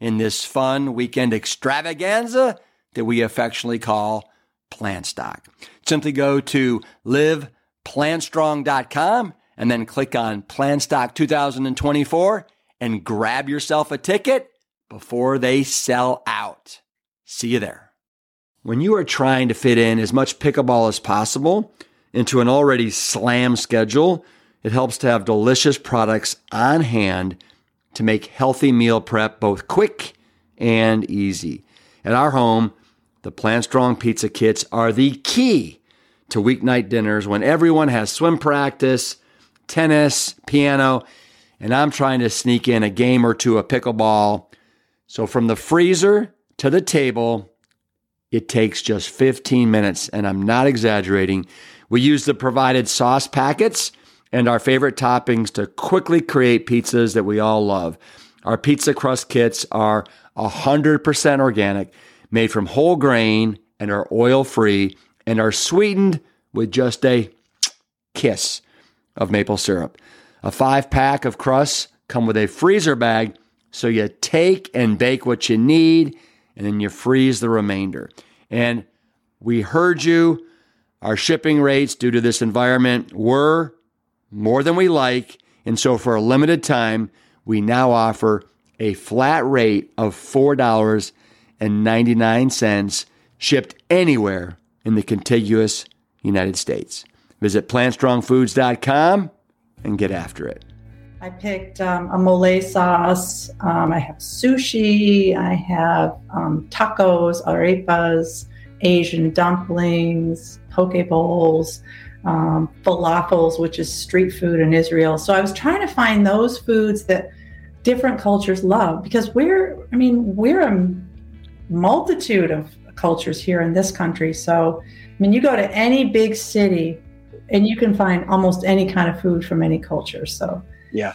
in this fun weekend extravaganza that we affectionately call Plant Stock. Simply go to liveplantstrong.com and then click on Plant Stock 2024 and grab yourself a ticket before they sell out. See you there. When you are trying to fit in as much pickleball as possible into an already slam schedule, it helps to have delicious products on hand to make healthy meal prep both quick and easy. At our home, the Plant Strong pizza kits are the key to weeknight dinners when everyone has swim practice, tennis, piano, and I'm trying to sneak in a game or two of pickleball. So from the freezer to the table, it takes just 15 minutes, and I'm not exaggerating. We use the provided sauce packets and our favorite toppings to quickly create pizzas that we all love. Our pizza crust kits are 100% organic, made from whole grain, and are oil free, and are sweetened with just a kiss of maple syrup. A five pack of crusts come with a freezer bag, so you take and bake what you need, and then you freeze the remainder. And we heard you. Our shipping rates due to this environment were more than we like. And so for a limited time, we now offer a flat rate of $4.99 shipped anywhere in the contiguous United States. Visit plantstrongfoods.com and get after it. I picked um, a mole sauce. Um, I have sushi. I have um, tacos, arepas, Asian dumplings, poke bowls um, falafels, which is street food in Israel. So I was trying to find those foods that different cultures love because we're, I mean, we're a multitude of cultures here in this country. So, I mean, you go to any big city and you can find almost any kind of food from any culture. So, yeah.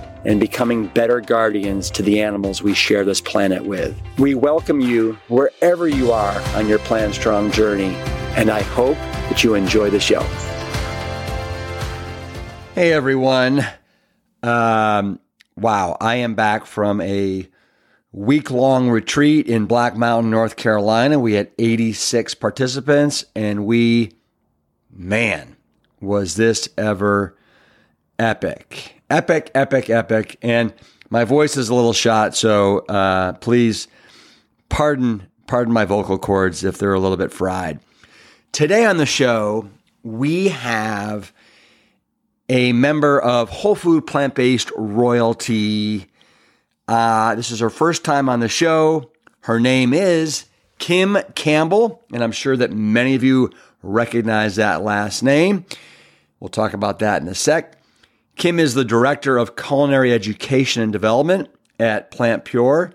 and becoming better guardians to the animals we share this planet with. We welcome you wherever you are on your Plant Strong journey, and I hope that you enjoy the show. Hey everyone. Um, wow, I am back from a week long retreat in Black Mountain, North Carolina. We had 86 participants, and we, man, was this ever epic epic, epic, epic. And my voice is a little shot, so uh, please pardon pardon my vocal cords if they're a little bit fried. Today on the show, we have a member of Whole Food Plant Based Royalty. Uh, this is her first time on the show. Her name is Kim Campbell, and I'm sure that many of you recognize that last name. We'll talk about that in a sec. Kim is the Director of Culinary Education and Development at PlantPure,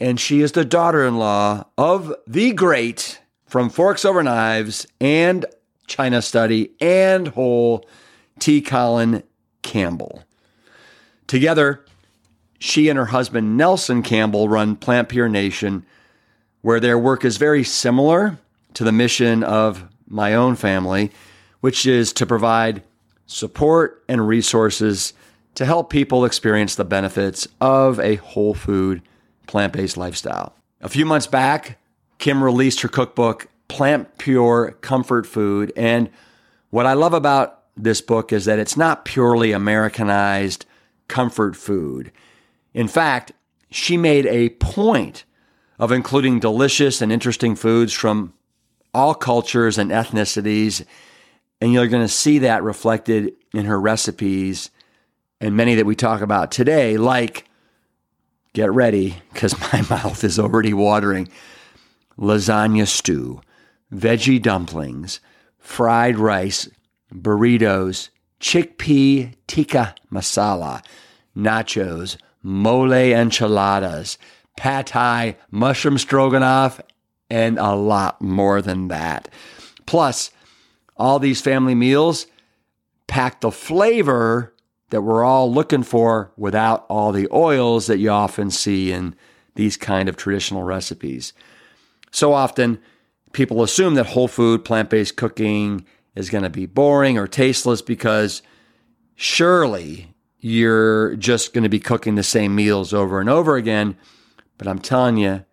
and she is the daughter in law of the great from Forks Over Knives and China Study and Whole T. Colin Campbell. Together, she and her husband Nelson Campbell run PlantPure Nation, where their work is very similar to the mission of my own family, which is to provide support and resources to help people experience the benefits of a whole food, plant based lifestyle. A few months back, Kim released her cookbook, PlantPure Comfort Food. And what I love about this book is that it's not purely Americanized comfort food. In fact, she made a point of including delicious and interesting foods from all cultures and ethnicities. And you're going to see that reflected in her recipes and many that we talk about today, like get ready because my mouth is already watering lasagna stew, veggie dumplings, fried rice, burritos, chickpea tikka masala, nachos, mole enchiladas, pad thai, mushroom stroganoff, and a lot more than that. Plus, all these family meals pack the flavor that we're all looking for without all the oils that you often see in these kind of traditional recipes. So often, people assume that whole food, plant based cooking is going to be boring or tasteless because surely you're just going to be cooking the same meals over and over again. But I'm telling you,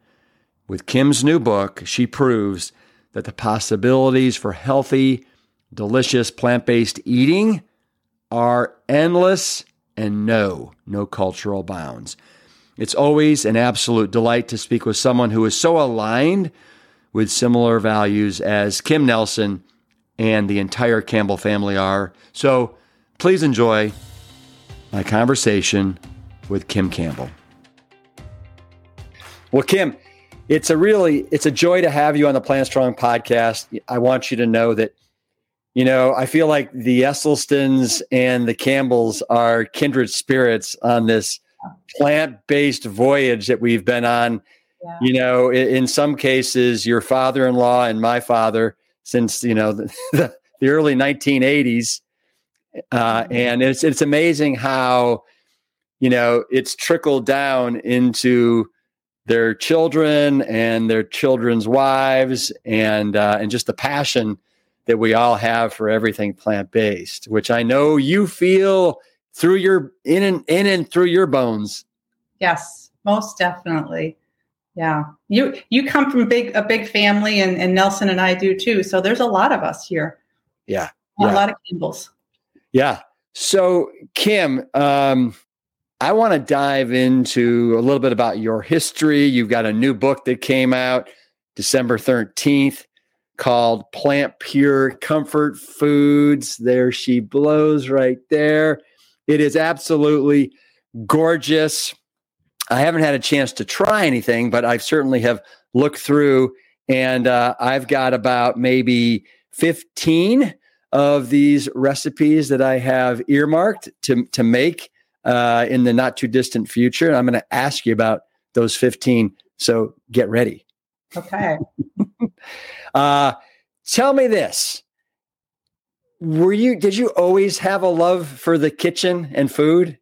with Kim's new book, she proves that the possibilities for healthy, delicious plant based eating are endless and no, no cultural bounds. It's always an absolute delight to speak with someone who is so aligned with similar values as Kim Nelson and the entire Campbell family are. So please enjoy my conversation with Kim Campbell. Well, Kim, it's a really it's a joy to have you on the Plant Strong podcast. I want you to know that you know I feel like the Esselstyns and the Campbells are kindred spirits on this plant-based voyage that we've been on. Yeah. You know, in, in, some cases, your father-in-law and my father, since you know the, the, the early 1980s, uh, mm-hmm. and it's it's amazing how you know it's trickled down into their children and their children's wives and uh, and just the passion that we all have for everything plant based, which I know you feel through your in and in and through your bones. Yes, most definitely. Yeah, you you come from big a big family, and, and Nelson and I do too. So there's a lot of us here. Yeah, a yeah. lot of Campbells. Yeah. So Kim, um, I want to dive into a little bit about your history. You've got a new book that came out December 13th called PlantPure Comfort Foods. There she blows right there. It is absolutely gorgeous. I haven't had a chance to try anything, but I certainly have looked through and uh, I've got about maybe 15 of these recipes that I have earmarked to, to make uh, in the not too distant future. And I'm going to ask you about those 15. So get ready. Okay. uh, tell me this. Were you, did you always have a love for the kitchen and food?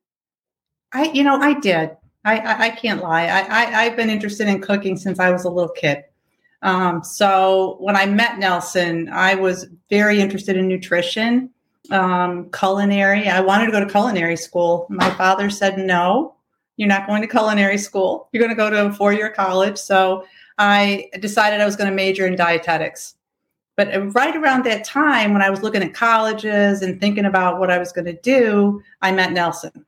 I, you know, I did. I, I, I can't lie. I, I, I've been interested in cooking since I was a little kid. Um, so when I met Nelson, I was very interested in nutrition um, culinary. I wanted to go to culinary school. My father said, no, you're not going to culinary school. You're going to go to a four year college. So I decided I was going to major in dietetics. But uh, right around that time, when I was looking at colleges and thinking about what I was going to do, I met Nelson.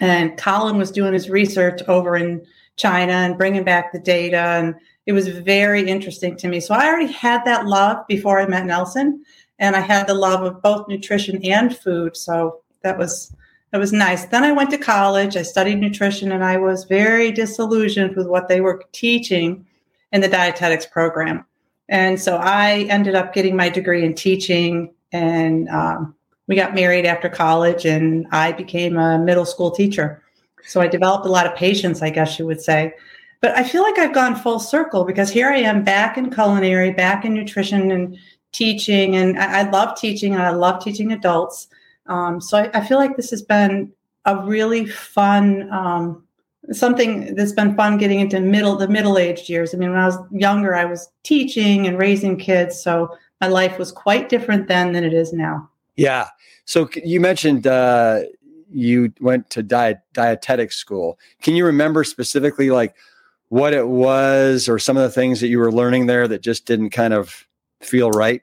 And Colin was doing his research over in China and bringing back the data. And it was very interesting to me. So I already had that love before I met Nelson and I had the love of both nutrition and food. So that was that was nice. Then I went to college. I studied nutrition, and I was very disillusioned with what they were teaching in the dietetics program. And so I ended up getting my degree in teaching, and um, we got married after college, and I became a middle school teacher. So I developed a lot of patience, I guess you would say. But I feel like I've gone full circle because here I am back in culinary, back in nutrition and teaching. And I, I love teaching and I love teaching adults. Um, so I, I, feel like this has been a really fun, um, something that's been fun getting into middle, the middle aged years. I mean, when I was younger, I was teaching and raising kids. So my life was quite different then than it is now. Yeah. So you mentioned, uh, you went to diet dietetics school. Can you remember specifically like what it was or some of the things that you were learning there that just didn't kind of feel right?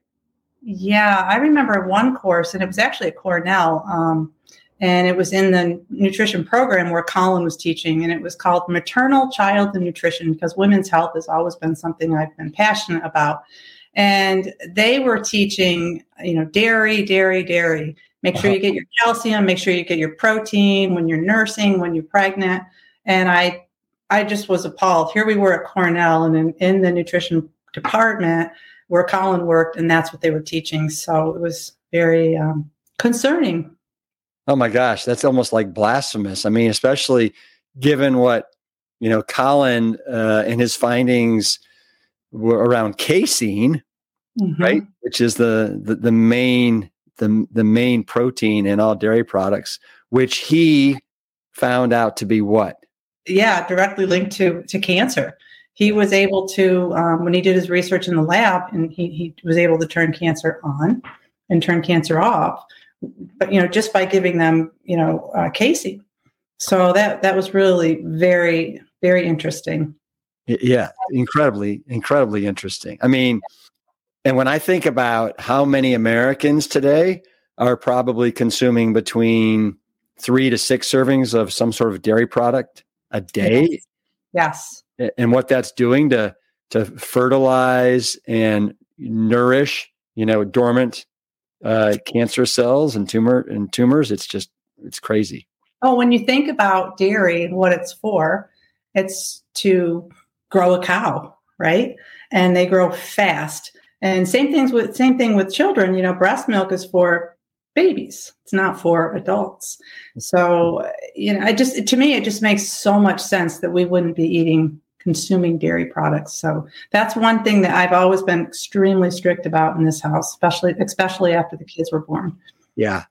Yeah, I remember one course, and it was actually at Cornell, um, and it was in the nutrition program where Colin was teaching, and it was called Maternal Child and Nutrition because women's health has always been something I've been passionate about. And they were teaching, you know, dairy, dairy, dairy. Make sure you get your calcium, make sure you get your protein when you're nursing, when you're pregnant. And I I just was appalled. Here we were at Cornell and in, in the nutrition department where Colin worked, and that's what they were teaching. So it was very um, concerning. Oh my gosh, that's almost like blasphemous. I mean, especially given what you know, Colin uh, and his findings were around casein, mm-hmm. right, which is the, the the main the the main protein in all dairy products, which he found out to be what yeah, directly linked to to cancer. He was able to um, when he did his research in the lab, and he he was able to turn cancer on and turn cancer off. But you know, just by giving them you know uh, casein. So that that was really very very interesting. Yeah, incredibly incredibly interesting. I mean, and when I think about how many Americans today are probably consuming between three to six servings of some sort of dairy product a day. Yes. And what that's doing to to fertilize and nourish, you know, dormant uh, cancer cells and tumor and tumors, it's just it's crazy. Oh, when you think about dairy and what it's for, it's to grow a cow, right? And they grow fast. And same things with same thing with children. You know, breast milk is for babies. It's not for adults. So, you know, I just to me it just makes so much sense that we wouldn't be eating consuming dairy products. So that's one thing that I've always been extremely strict about in this house, especially especially after the kids were born. Yeah.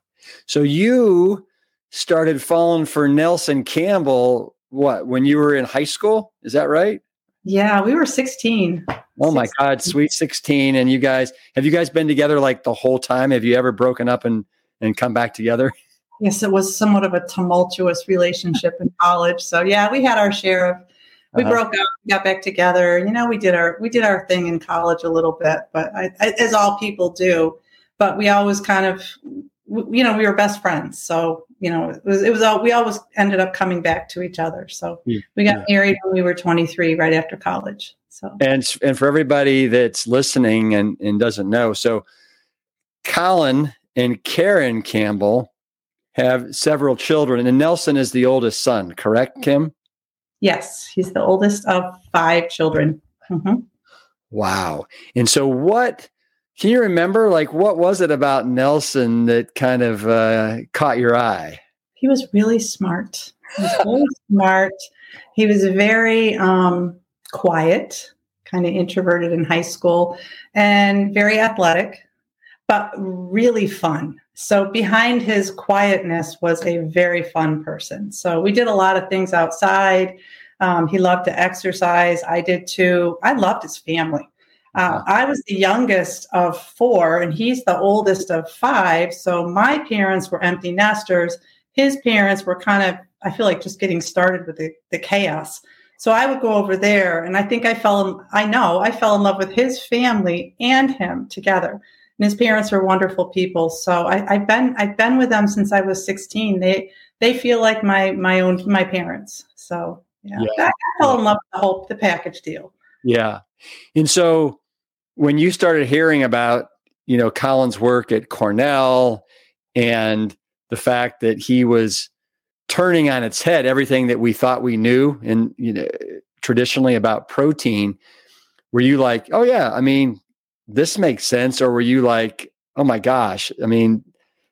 So you started falling for Nelson Campbell what when you were in high school? Is that right? Yeah, we were 16. Oh my God, sweet 16. And you guys, have you guys been together like the whole time? Have you ever broken up and, and come back together? Yes, it was somewhat of a tumultuous relationship in college. So yeah, we had our share of, we uh-huh. broke up, got back together. You know, we did our, we did our thing in college a little bit, but I, I, as all people do, but we always kind of, you know, we were best friends. So, you know, it was, it was all, we always ended up coming back to each other. So yeah. we got yeah. married when we were 23, right after college. So and and for everybody that's listening and and doesn't know, so Colin and Karen Campbell have several children, and Nelson is the oldest son. Correct, Kim? Yes, he's the oldest of five children. Mm-hmm. Wow! And so, what can you remember? Like, what was it about Nelson that kind of uh, caught your eye? He was really smart. He was really smart. He was very um, quiet, kind of introverted in high school, and very athletic, but really fun. So, behind his quietness was a very fun person. So, we did a lot of things outside. Um, he loved to exercise. I did too. I loved his family. Uh, I was the youngest of four, and he's the oldest of five. So, my parents were empty nesters. His parents were kind of, I feel like, just getting started with the, the chaos. So I would go over there, and I think I fell. In, I know I fell in love with his family and him together. And his parents were wonderful people. So I, have been I've been with them since I was 16. They they feel like my my own my parents. So yeah, yeah. I fell in love with the whole the package deal. Yeah, and so when you started hearing about you know Colin's work at Cornell and the fact that he was turning on its head everything that we thought we knew and you know traditionally about protein were you like oh yeah i mean this makes sense, or were you like, oh my gosh? I mean,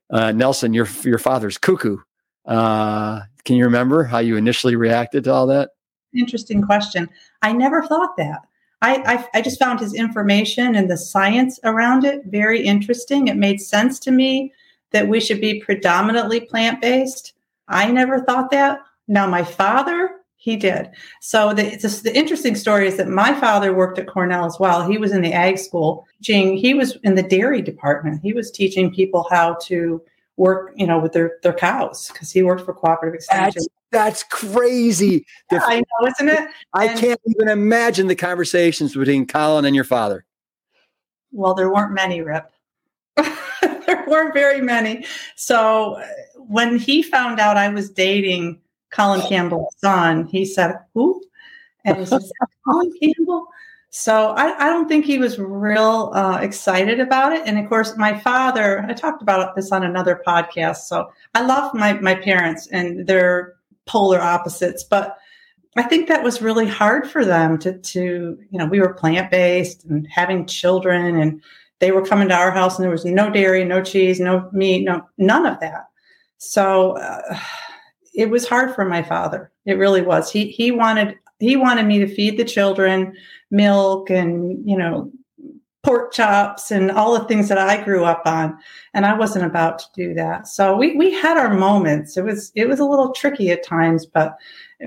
uh, Nelson, your your father's cuckoo. Uh, can you remember how you initially reacted to all that? Interesting question. I never thought that. I, I, I just found his information and the science around it very interesting. It made sense to me that we should be predominantly plant based. I never thought that. Now, my father, he did. So the, the interesting story is that my father worked at Cornell as well. He was in the ag school. Teaching, he was in the dairy department. He was teaching people how to work, you know, with their their cows because he worked for cooperative extension. That's, that's crazy. Yeah, I know, isn't it? I and, can't even imagine the conversations between Colin and your father. Well, there weren't many, Rip. there weren't very many. So uh, when he found out I was dating Colin Campbell's son, he said, Who? And he said, Colin Campbell? So I, I, don't think he was real uh, excited about it. And of course, my father, I talked about this on another podcast. So I love my, my parents and they're polar opposites, but I think that was really hard for them to, to you know, we were plant based and having children and they were coming to our house and there was no dairy, no cheese, no meat, no, none of that. So uh, it was hard for my father. It really was. He, he wanted, he wanted me to feed the children milk and, you know, pork chops and all the things that I grew up on. And I wasn't about to do that. So we, we had our moments. It was, it was a little tricky at times, but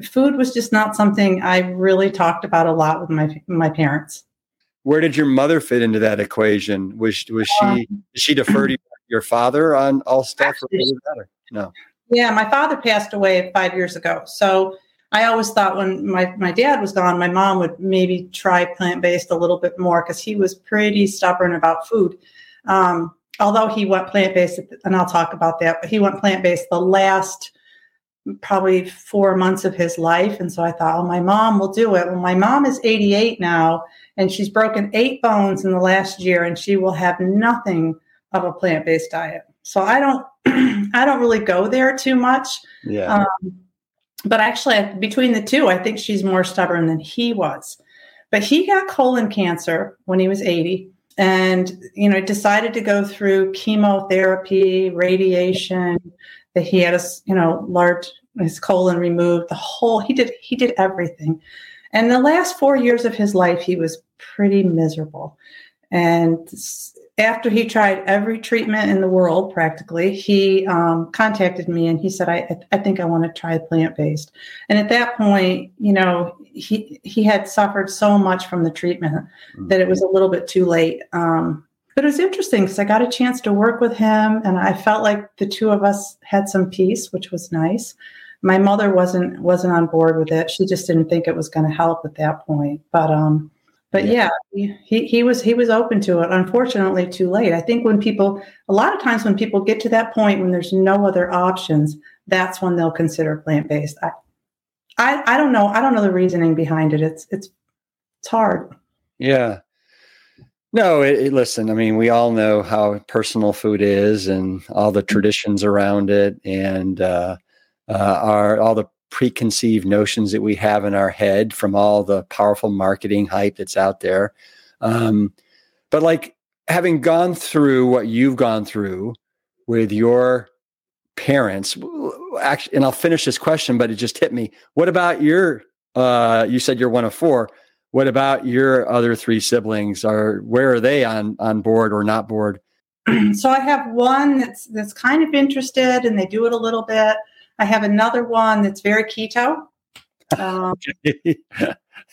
food was just not something I really talked about a lot with my, my parents. Where did your mother fit into that equation? Was, was she, um, did she defer to your father on all stuff? Actually, no. Yeah, my father passed away five years ago. So I always thought when my, my dad was gone, my mom would maybe try plant based a little bit more because he was pretty stubborn about food. Um, although he went plant based, and I'll talk about that, but he went plant based the last probably four months of his life. And so I thought, oh, my mom will do it. Well, my mom is 88 now, and she's broken eight bones in the last year, and she will have nothing of a plant based diet. So I don't, I don't really go there too much. Yeah. Um, but actually, between the two, I think she's more stubborn than he was. But he got colon cancer when he was 80 and you know decided to go through chemotherapy radiation that he had a you know large his colon removed the whole he did he did everything and the last four years of his life he was pretty miserable and after he tried every treatment in the world, practically, he um, contacted me and he said, I, I think I want to try plant based. And at that point, you know, he, he had suffered so much from the treatment mm-hmm. that it was a little bit too late. Um, but it was interesting because I got a chance to work with him and I felt like the two of us had some peace, which was nice. My mother wasn't wasn't on board with it. She just didn't think it was going to help at that point. But um, but yeah, yeah he, he was he was open to it. Unfortunately too late. I think when people a lot of times when people get to that point when there's no other options that's when they'll consider plant-based. I i, I don't know. I don't know the reasoning behind it. It's it's it's hard. Yeah. No it, it, listen i mean we all know how personal food is and all the traditions around it and uh, uh, our all the preconceived notions that we have in our head from all the powerful marketing hype that's out there. Um, but like having gone through what you've gone through with your parents, actually, and I'll finish this question, but it just hit me. What about your? Uh, you said you're one of four. What about your other three siblings? Are where are they on on board or not board? so I have one that's that's kind of interested, and they do it a little bit. I have another one that's very keto. Um,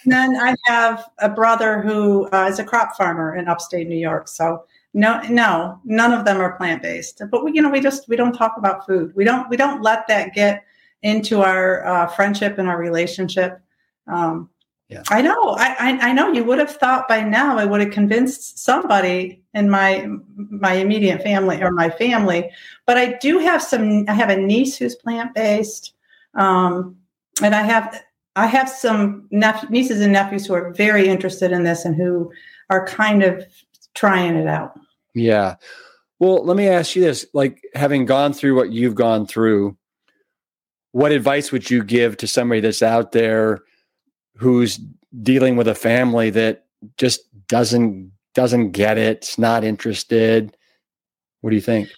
then I have a brother who uh, is a crop farmer in upstate New York. So no, no, none of them are plant based. But we, you know, we just we don't talk about food. We don't we don't let that get into our uh, friendship and our relationship. Um, yeah. I know. I, I, I know. You would have thought by now I would have convinced somebody in my my immediate family or my family. But I do have some. I have a niece who's plant based, um, and I have I have some nep- nieces and nephews who are very interested in this and who are kind of trying it out. Yeah. Well, let me ask you this: like having gone through what you've gone through, what advice would you give to somebody that's out there? Who's dealing with a family that just doesn't doesn't get it, it's not interested? What do you think?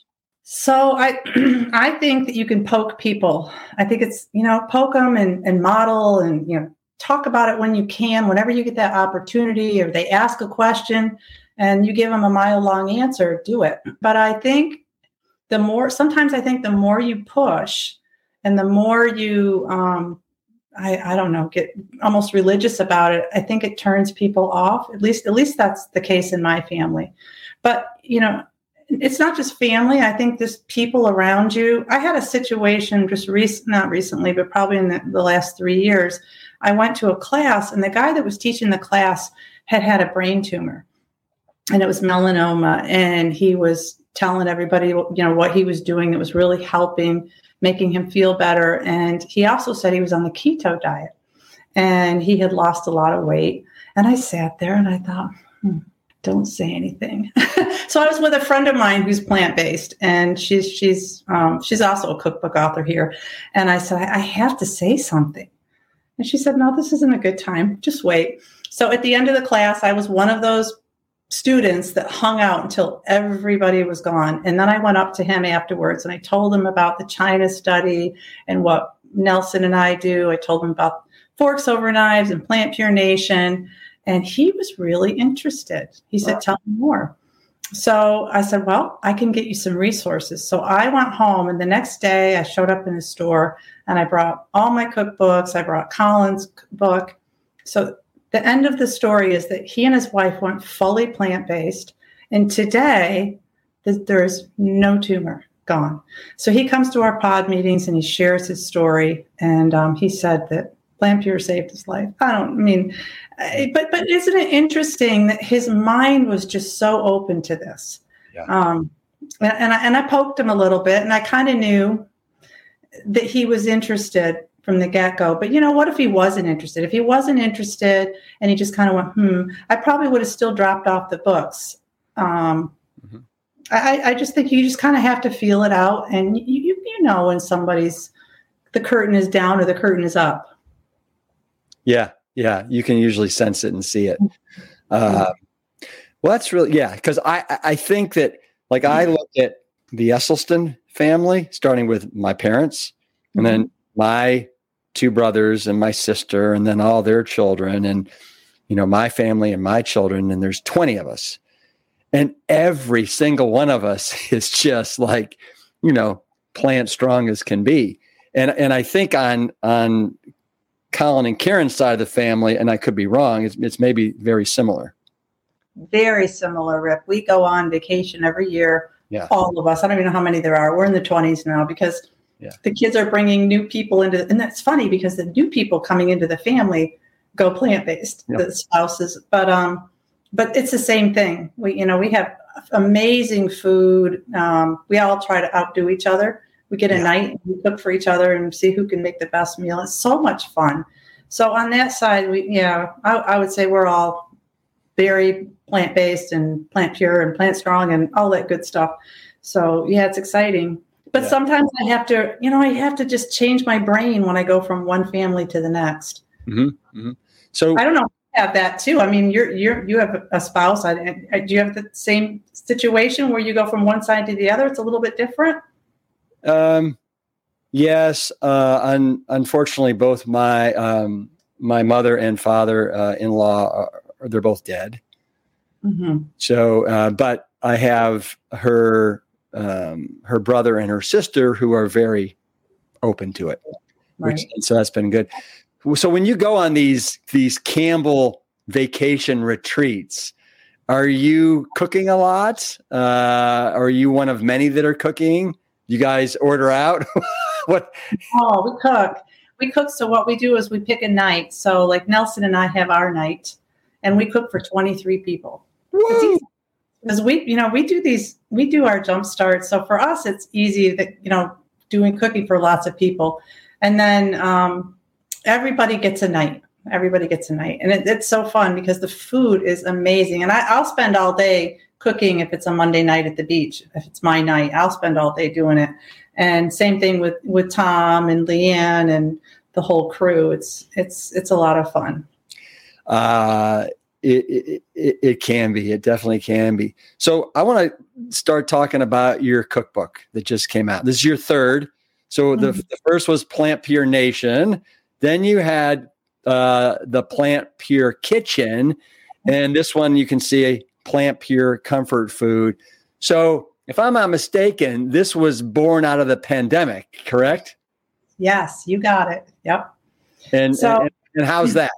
So I I think that you can poke people. I think it's, you know, poke them and, and model and, you know, talk about it when you can, whenever you get that opportunity or they ask a question and you give them a mile long answer, do it. But I think the more, sometimes I think the more you push and the more you, um, I, I don't know, get almost religious about it, I think it turns people off. At least, at least that's the case in my family. But, you know, it's not just family. I think this people around you. I had a situation just recent, not recently, but probably in the, the last three years. I went to a class, and the guy that was teaching the class had had a brain tumor, and it was melanoma. And he was telling everybody, you know, what he was doing that was really helping, making him feel better. And he also said he was on the keto diet, and he had lost a lot of weight. And I sat there and I thought. Hmm don't say anything. so I was with a friend of mine who's plant based, and she's she's um, she's also a cookbook author here. And I said I have to say something, and she said, "No, this isn't a good time. Just wait." So at the end of the class, I was one of those students that hung out until everybody was gone, and then I went up to him afterwards and I told him about the China study and what Nelson and I do. I told him about forks over knives and PlantPure Nation. And he was really interested. He said, Tell me more. So I said, Well, I can get you some resources. So I went home, and the next day I showed up in the store and I brought all my cookbooks. I brought Colin's book. So the end of the story is that he and his wife went fully plant based. And today, there's no tumor gone. So he comes to our pod meetings and he shares his story. And um, he said that PlantPure saved his life. I don't I mean, but but isn't it interesting that his mind was just so open to this? Yeah. Um, and, and I, and I poked him a little bit, and I kind of knew that he was interested from the get go. But you know, what if he wasn't interested? If he wasn't interested and he just kind of went, hmm, I probably would have still dropped off the books. Um, mm-hmm. I, I, just think you just kind of have to feel it out, and you, you, you know when somebody's the curtain is down or the curtain is up. Yeah, yeah, you can usually sense it and see it. Uh, well, that's really yeah, because I I think that like I look at the Esselstyn family, starting with my parents, and then mm-hmm. my two brothers and my sister, and then all their children, and you know my family and my children, and there's twenty of us, and every single one of us is just like you know plant strong as can be, and and I think on on Colin and Karen's side of the family, and I could be wrong, it's, it's maybe very similar. Very similar, Rip. We go on vacation every year. Yeah. All of us. I don't even know how many there are. We're in the 20s now because yeah. the kids are bringing new people into, and that's funny because the new people coming into the family go plant based, the spouses. But um, but it's the same thing. We you know we have amazing food. Um, we all try to outdo each other we get a yeah. night and we cook for each other and see who can make the best meal. It's so much fun. So on that side, we yeah, I, I would say we're all very plant based and plant pure and plant strong and all that good stuff. So yeah, it's exciting. But yeah. sometimes I have to, you know, I have to just change my brain when I go from one family to the next. Mm-hmm. Mm-hmm. So I don't know if you have that too. I mean, you're you're you have a spouse. I, do you have the same situation where you go from one side to the other? It's a little bit different. Um, yes. Uh, un- unfortunately, both my um, my mother and father uh, in law are, they're both dead. Mm-hmm. So, uh, but I have her um, her brother and her sister who are very open to it. Right. Which, so that's been good. So when you go on these these Campbell vacation retreats, are you cooking a lot? Uh, are you one of many that are cooking? you guys order out? what? Oh, we cook. We cook. So what we do is we pick a night. So like Nelson and I have our night, and we cook for twenty three people. Because we, you know, we do these, we do our jump starts. So for us, it's easy that you know doing cooking for lots of people, and then um, everybody gets a night. Everybody gets a night, and it, it's so fun because the food is amazing. And I, I'll spend all day cooking if it's a Monday night at the beach. If it's my night, I'll spend all day doing it. And same thing with with Tom and Leanne and the whole crew. It's it's it's a lot of fun. Uh, it, it, it can be. It definitely can be. So I want to start talking about your cookbook that just came out. This is your third. So the, mm-hmm. the first was PlantPure Nation. Then you had uh, the Plant Pure Kitchen, and this one you can see PlantPure Comfort Food. So if I'm not mistaken, this was born out of the pandemic, correct? Yes, you got it. Yep. And so, and, and how's that?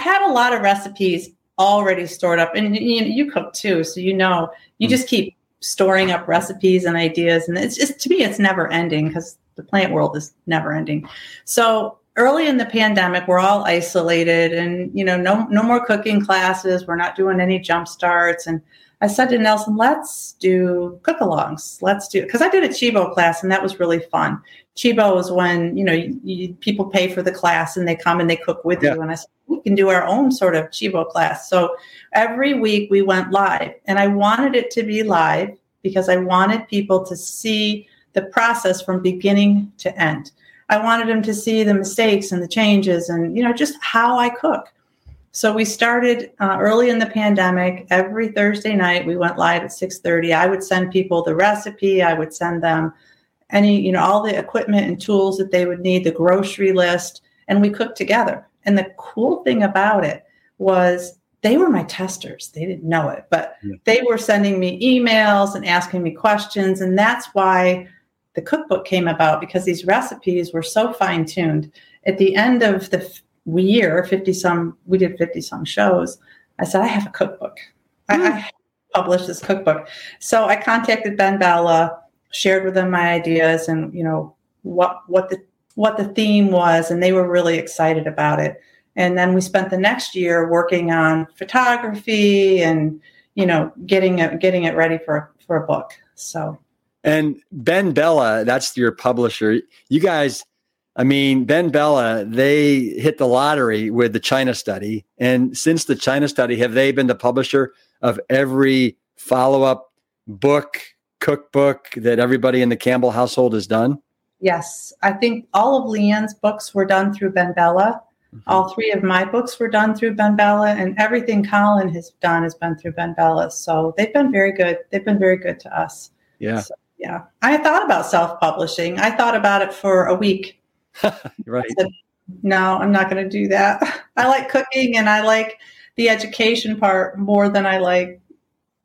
I had a lot of recipes already stored up, and you, you cook too, so you know you mm. just keep storing up recipes and ideas, and it's just to me it's never ending because the plant world is never ending. So early in the pandemic, we're all isolated, and you know no no more cooking classes. We're not doing any jump starts, and I said to Nelson, let's do cook-alongs. Let's do because I did a Chibo class and that was really fun. Chibo is when you know you, you, people pay for the class and they come and they cook with yeah. you. And I said we can do our own sort of Chibo class. So every week we went live, and I wanted it to be live because I wanted people to see the process from beginning to end. I wanted them to see the mistakes and the changes and you know just how I cook. So we started uh, early in the pandemic. Every Thursday night, we went live at 6:30. I would send people the recipe. I would send them any, you know, all the equipment and tools that they would need, the grocery list, and we cooked together. And the cool thing about it was they were my testers. They didn't know it, but yeah. they were sending me emails and asking me questions, and that's why the cookbook came about because these recipes were so fine tuned. At the end of the year, 50 some, we did 50 some shows. I said, I have a cookbook. Mm. I, I published this cookbook. So I contacted BenBella, shared with them my ideas and, you know, what, what the, what the theme was. And they were really excited about it. And then we spent the next year working on photography and, you know, getting it, getting it ready for, for a book. So. And Ben Bella, that's your publisher. You guys I mean, BenBella, they hit the lottery with the China study. And since the China study, have they been the publisher of every follow up book, cookbook that everybody in the Campbell household has done? Yes. I think all of Leanne's books were done through BenBella. Mm-hmm. All three of my books were done through BenBella, and everything Colin has done has been through BenBella. So they've been very good. They've been very good to us. Yeah. So, yeah. I thought about self publishing. I thought about it for a week right. Said, no, I'm not going to do that. I like cooking and I like the education part more than I like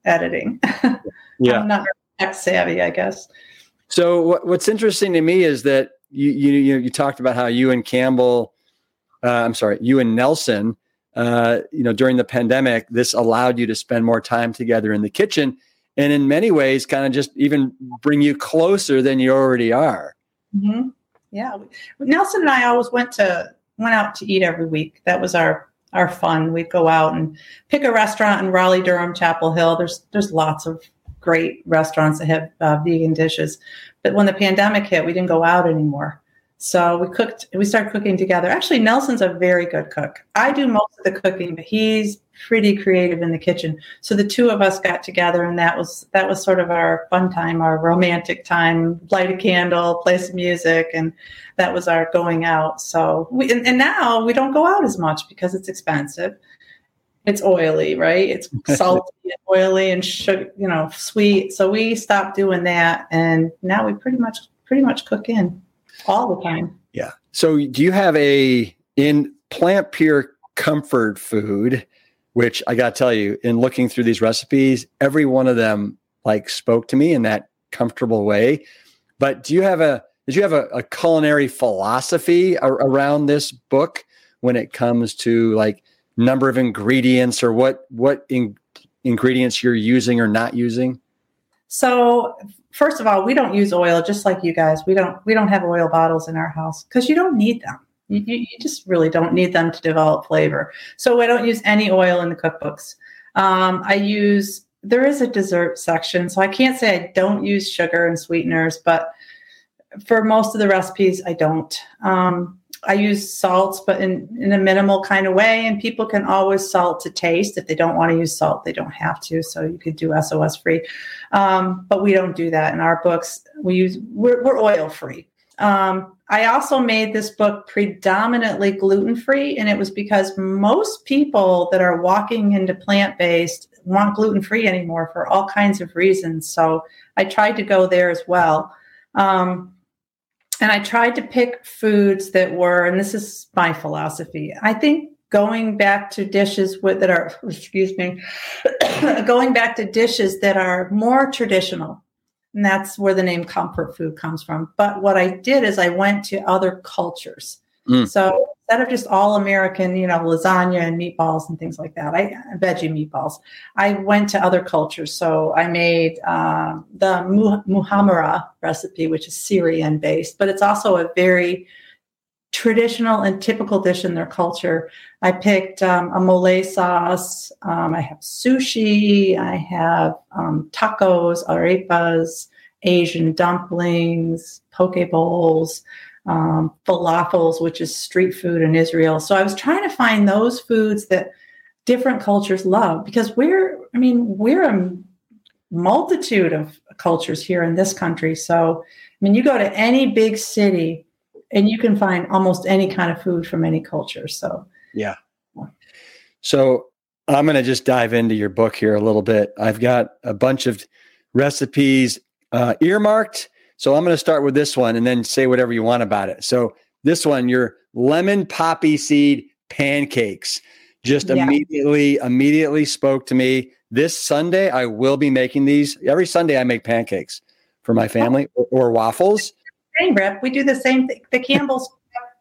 editing. yeah. I'm not tech savvy, I guess. So what, what's interesting to me is that you, you, you, you talked about how you and Campbell, uh, I'm sorry, you and Nelson, uh, you know, during the pandemic, this allowed you to spend more time together in the kitchen and in many ways kind of just even bring you closer than you already are. Mm-hmm. Yeah, Nelson and I always went to went out to eat every week. That was our our fun. We'd go out and pick a restaurant in Raleigh, Durham, Chapel Hill. There's there's lots of great restaurants that have uh, vegan dishes. But when the pandemic hit, we didn't go out anymore. So we cooked, we started cooking together. Actually, Nelson's a very good cook. I do most of the cooking, but he's pretty creative in the kitchen. So the two of us got together and that was that was sort of our fun time, our romantic time, light a candle, play some music, and that was our going out. So we and, and now we don't go out as much because it's expensive. It's oily, right? It's salty and oily and sugar, you know, sweet. So we stopped doing that and now we pretty much pretty much cook in all the time. Yeah. So do you have a in plant pure comfort food, which I got to tell you, in looking through these recipes, every one of them like spoke to me in that comfortable way. But do you have a did you have a, a culinary philosophy ar- around this book when it comes to like number of ingredients or what what in, ingredients you're using or not using? So first of all, we don't use oil just like you guys. We don't we don't have oil bottles in our house because you don't need them. You, you, just really don't need them to develop flavor. So I don't use any oil in the cookbooks. Um, I use there is a dessert section, so I can't say I don't use sugar and sweeteners, but for most of the recipes, I don't. Um, I use salts, but in, in a minimal kind of way. And people can always salt to taste. If they don't want to use salt, they don't have to. So you could do SOS free. Um, but we don't do that in our books. We use we're, we're oil free. Um, I also made this book predominantly gluten free, and it was because most people that are walking into plant based want gluten free anymore for all kinds of reasons. So I tried to go there as well. Um, and I tried to pick foods that were, and this is my philosophy. I think going back to dishes with, that are, excuse me, going back to dishes that are more traditional. And that's where the name comfort food comes from. But what I did is I went to other cultures. Mm. So instead of just all American, you know, lasagna and meatballs and things like that, I veggie meatballs. I went to other cultures. So I made uh, the muhammara recipe, which is Syrian based, but it's also a very traditional and typical dish in their culture. I picked um, a mole sauce. Um, I have sushi. I have um, tacos, arepas, Asian dumplings, poke bowls um, falafels, which is street food in Israel. So I was trying to find those foods that different cultures love because we're, I mean, we're a multitude of cultures here in this country. So, I mean, you go to any big city and you can find almost any kind of food from any culture. So, yeah. So, I'm going to just dive into your book here a little bit. I've got a bunch of recipes uh, earmarked so I'm going to start with this one and then say whatever you want about it. So this one, your lemon poppy seed pancakes, just yeah. immediately immediately spoke to me. This Sunday, I will be making these. Every Sunday, I make pancakes for my family or, or waffles. Same, Rip. We do the same thing. The Campbell's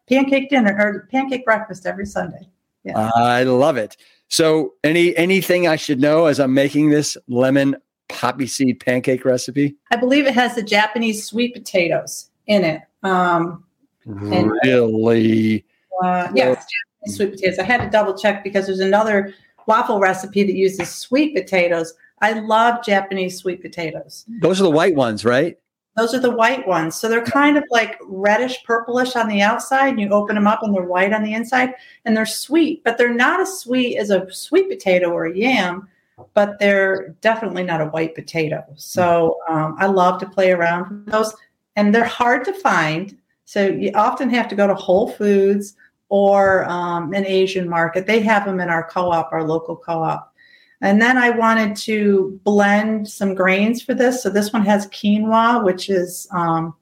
pancake dinner or pancake breakfast every Sunday. Yeah. I love it. So, any anything I should know as I'm making this lemon poppy seed pancake recipe? I believe it has the Japanese sweet potatoes in it. Um, really? uh, yes, Japanese sweet potatoes. I had to double check because there's another waffle recipe that uses sweet potatoes. I love Japanese sweet potatoes. Those are the white ones, right? Those are the white ones. So they're kind of like reddish purplish on the outside. You open them up and they're white on the inside and they're sweet, but they're not as sweet as a sweet potato or a yam but they're definitely not a white potato. So um, I love to play around with those, and they're hard to find. So you often have to go to Whole Foods or um, an Asian market. They have them in our co-op, our local co-op. And then I wanted to blend some grains for this. So this one has quinoa, which is um,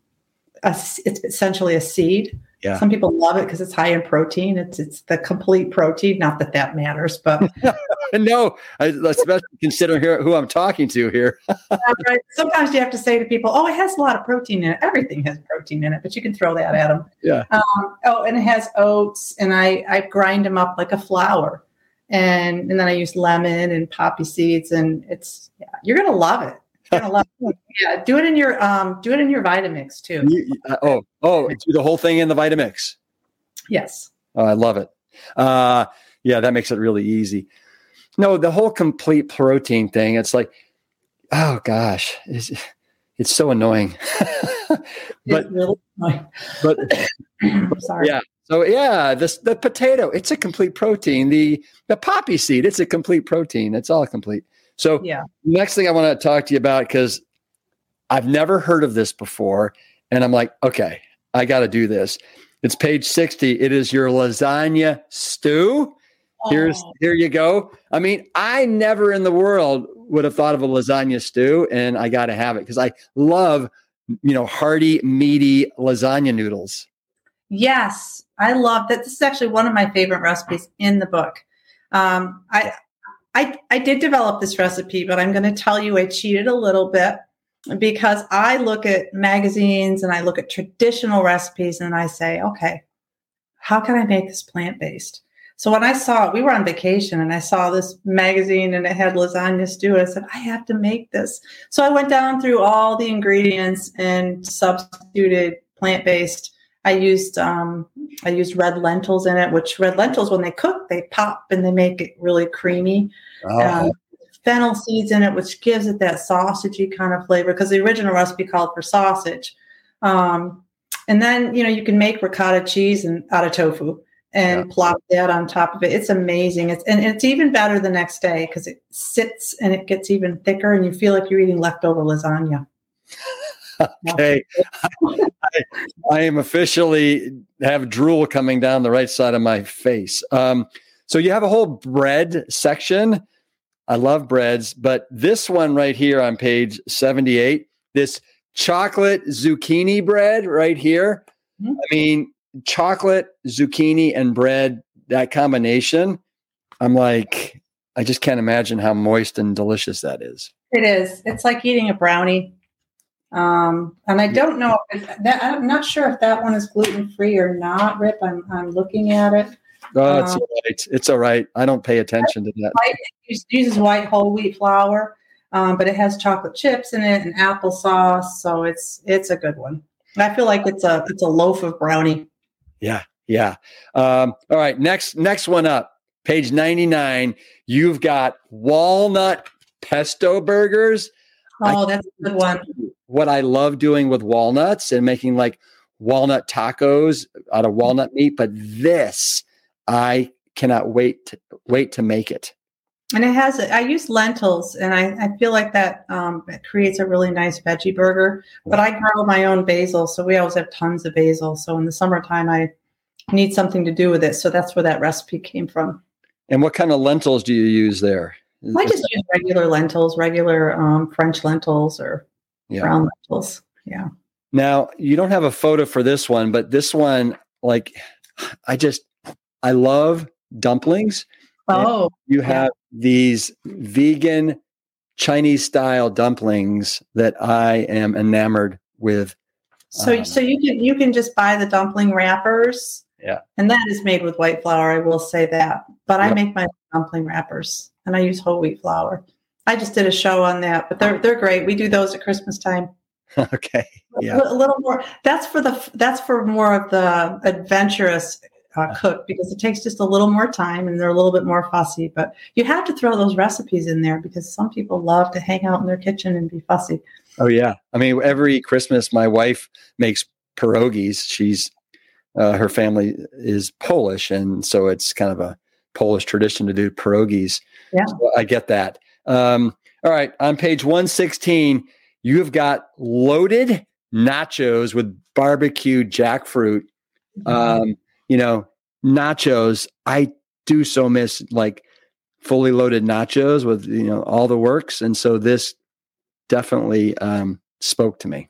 a, it's essentially a seed. Yeah. Some people love it because it's high in protein. It's it's the complete protein. Not that that matters, but no, I, especially consider here who I'm talking to here. right. Sometimes you have to say to people, "Oh, it has a lot of protein in it. Everything has protein in it," but you can throw that at them. Yeah. Um, oh, and it has oats, and I I grind them up like a flour, and and then I use lemon and poppy seeds, and it's yeah, you're gonna love it. yeah, do it in your um, do it in your Vitamix too. You, uh, oh, oh, do the whole thing in the Vitamix. Yes. Oh, I love it. Uh, yeah, that makes it really easy. No, the whole complete protein thing. It's like, oh gosh, it's, it's so annoying. but really annoying. but sorry. Yeah. So yeah, this the potato, it's a complete protein. The the poppy seed, it's a complete protein. It's all complete. So, yeah. Next thing I want to talk to you about because I've never heard of this before, and I'm like, okay, I got to do this. It's page 60. It is your lasagna stew. Oh. Here's here you go. I mean, I never in the world would have thought of a lasagna stew, and I got to have it because I love, you know, hearty, meaty lasagna noodles. Yes, I love that. This is actually one of my favorite recipes in the book. Um, I I, I did develop this recipe, but I'm going to tell you I cheated a little bit because I look at magazines and I look at traditional recipes and I say, okay, how can I make this plant based? So when I saw we were on vacation and I saw this magazine and it had lasagna stew, I said, I have to make this. So I went down through all the ingredients and substituted plant based I used um, I used red lentils in it, which red lentils when they cook they pop and they make it really creamy. Oh. Um, fennel seeds in it, which gives it that sausagey kind of flavor because the original recipe called for sausage. Um, and then you know you can make ricotta cheese and out of tofu and yeah. plop that on top of it. It's amazing. It's and it's even better the next day because it sits and it gets even thicker and you feel like you're eating leftover lasagna. okay. I, I, am officially have drool coming down the right side of my face. Um, so you have a whole bread section. I love breads, but this one right here on page 78, this chocolate zucchini bread right here. Mm-hmm. I mean, chocolate, zucchini, and bread, that combination, I'm like, I just can't imagine how moist and delicious that is. It is. It's like eating a brownie. Um, and I don't know that, I'm not sure if that one is gluten free or not, Rip. I'm, I'm looking at it. Oh, it's um, all right. It's all right. I don't pay attention to that. It uses white whole wheat flour, um, but it has chocolate chips in it and applesauce, so it's it's a good one. I feel like it's a it's a loaf of brownie. Yeah, yeah. Um, all right, next next one up, page ninety nine. You've got walnut pesto burgers. Oh, that's a good one. What I love doing with walnuts and making like walnut tacos out of walnut meat, but this I cannot wait to, wait to make it. And it has, I use lentils, and I, I feel like that um, creates a really nice veggie burger. But I grow my own basil, so we always have tons of basil. So in the summertime, I need something to do with it. So that's where that recipe came from. And what kind of lentils do you use there? I just use regular lentils, regular um, French lentils or yeah. brown lentils. Yeah. Now you don't have a photo for this one, but this one, like, I just I love dumplings. Oh, you have yeah. these vegan Chinese style dumplings that I am enamored with. So, um, so you can you can just buy the dumpling wrappers. Yeah, and that is made with white flour. I will say that, but yep. I make my dumpling wrappers and I use whole wheat flour. I just did a show on that, but they're they're great. We do those at Christmas time. okay, yeah, a, a little more. That's for the that's for more of the adventurous uh, cook because it takes just a little more time and they're a little bit more fussy. But you have to throw those recipes in there because some people love to hang out in their kitchen and be fussy. Oh yeah, I mean every Christmas my wife makes pierogies. She's uh, her family is Polish, and so it's kind of a Polish tradition to do pierogies. Yeah, so I get that. Um, all right, on page one sixteen, you have got loaded nachos with barbecue jackfruit. Mm-hmm. Um, you know, nachos, I do so miss like fully loaded nachos with, you know, all the works. And so this definitely um, spoke to me.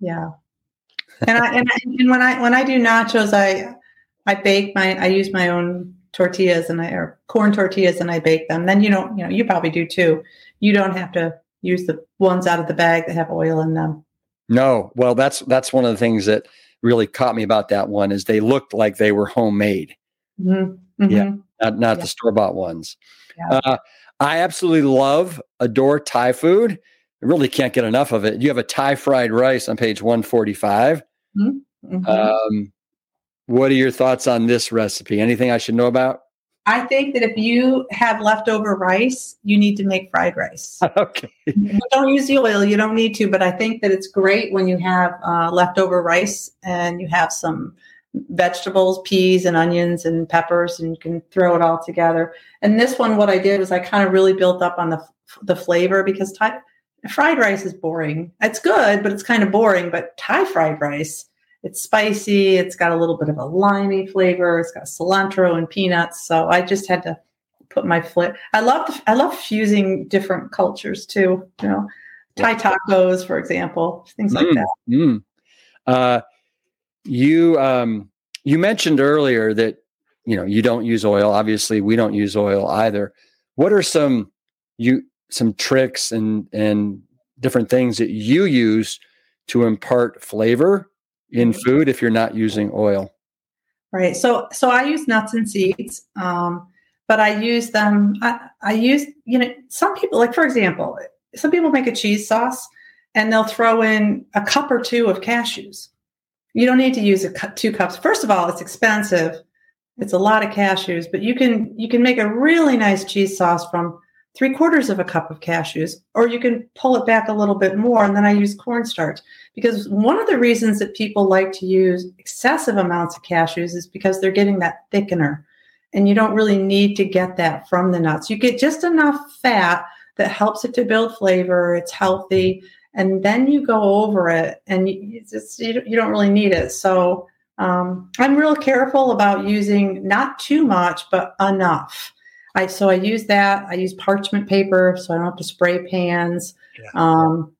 Yeah. and I, and, I, and when I, when I do nachos, I, I bake my, I use my own tortillas and I, or corn tortillas and I bake them. Then you don't, you know, you probably do too. You don't have to use the ones out of the bag that have oil in them. No, well, that's that's one of the things that really caught me about that one is they looked like they were homemade. Mm-hmm. Mm-hmm. Yeah, not, not yeah. the store bought ones. Yeah. Uh, I absolutely love, adore Thai food. I really can't get enough of it. You have a Thai fried rice on page 145. Mm-hmm. mm-hmm. Um, what are your thoughts on this recipe? Anything I should know about? I think that if you have leftover rice, you need to make fried rice. Okay. don't use the oil. You don't need to, but I think that it's great when you have uh, leftover rice and you have some vegetables, peas and onions and peppers, and you can throw it all together. And this one, what I did was I kind of really built up on the the flavor because Thai fried rice is boring. It's good, but it's kind of boring. But Thai fried rice it's spicy. It's got a little bit of a limey flavor. It's got cilantro and peanuts. So I just had to put my flip. I love I love fusing different cultures too. You know, Thai tacos, for example, things like mm, that. Mm. Uh, you um, you mentioned earlier that you know you don't use oil. Obviously, we don't use oil either. What are some you some tricks and and different things that you use to impart flavor in food if you're not using oil. Right. So so I use nuts and seeds, um, but I use them. I, I use you know some people like for example, some people make a cheese sauce and they'll throw in a cup or two of cashews. You don't need to use a cu- two cups. First of all, it's expensive. It's a lot of cashews, but you can you can make a really nice cheese sauce from three quarters of a cup of cashews, or you can pull it back a little bit more. And then I use cornstarch because one of the reasons that people like to use excessive amounts of cashews is because they're getting that thickener. And you don't really need to get that from the nuts. You get just enough fat that helps it to build flavor. It's healthy. and then you go over it, and you, just, you, don't really need it. So um, I'm real careful about using not too much, but enough. I so I use that. I use parchment paper, so I don't have to spray pans. Yeah. Um,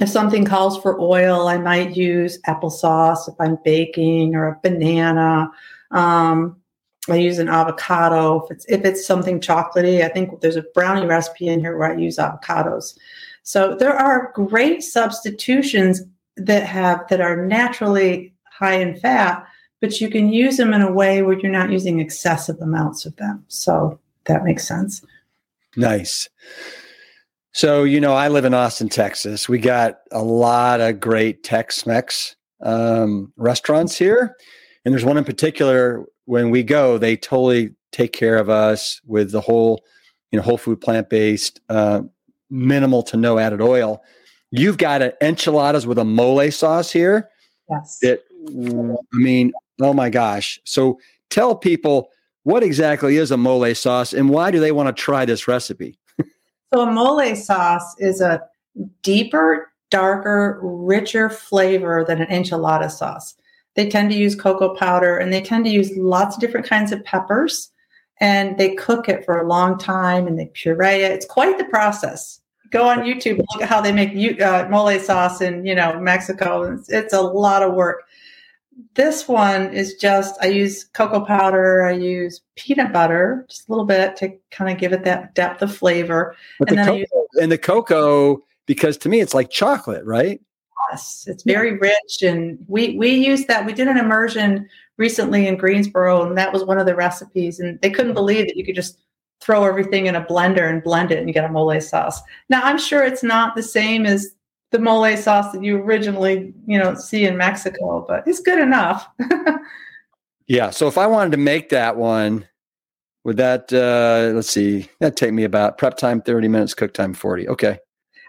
if something calls for oil, I might use applesauce if I'm baking or a banana. Um, I use an avocado if it's if it's something chocolatey. I think there's a brownie recipe in here where I use avocados. So there are great substitutions that have that are naturally high in fat, but you can use them in a way where you're not using excessive amounts of them. So that makes sense. Nice. So, you know, I live in Austin, Texas. We got a lot of great Tex Mex um, restaurants here. And there's one in particular when we go, they totally take care of us with the whole, you know, whole food, plant based, uh, minimal to no added oil. You've got an enchiladas with a mole sauce here. Yes. That, I mean, oh my gosh. So tell people what exactly is a mole sauce and why do they want to try this recipe? so, a mole sauce is a deeper, darker, richer flavor than an enchilada sauce. They tend to use cocoa powder and they tend to use lots of different kinds of peppers and they cook it for a long time and they puree it. It's quite the process. Go on YouTube look at how they make uh, mole sauce in you know Mexico. It's, it's a lot of work this one is just I use cocoa powder, I use peanut butter, just a little bit to kind of give it that depth of flavor. But and the cocoa, use, and the cocoa, because to me it's like chocolate, right? Yes, it's very rich, and we we use that. We did an immersion recently in Greensboro, and that was one of the recipes. And they couldn't believe that you could just throw everything in a blender and blend it and get a mole sauce. Now I'm sure it's not the same as the mole sauce that you originally, you know, see in Mexico, but it's good enough. yeah. So if I wanted to make that one, would that uh let's see, that take me about prep time 30 minutes, cook time 40. Okay.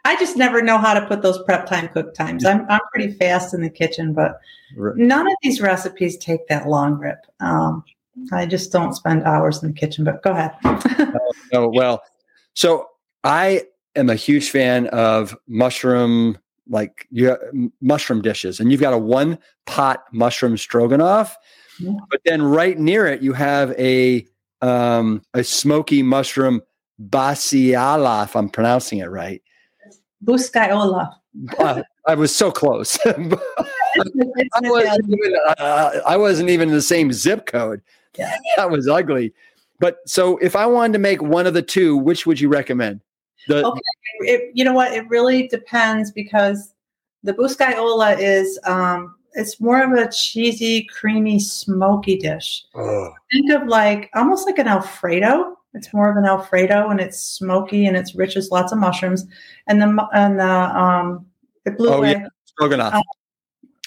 I just never know how to put those prep time cook times. I'm I'm pretty fast in the kitchen, but right. none of these recipes take that long rip. Um I just don't spend hours in the kitchen, but go ahead. oh, oh, well, so I am a huge fan of mushroom like you mushroom dishes and you've got a one pot mushroom stroganoff yeah. but then right near it you have a um a smoky mushroom basiala if i'm pronouncing it right. Boscaiola uh, i was so close. I, wasn't even, uh, I wasn't even in the same zip code. That was ugly. But so if i wanted to make one of the two which would you recommend the, okay, it, you know what? It really depends because the boscaiola is um, it's more of a cheesy, creamy, smoky dish. Think of like almost like an Alfredo. It's more of an Alfredo, and it's smoky and it's rich as lots of mushrooms. And the and the um, the blue oh, yeah. stroganoff. Uh,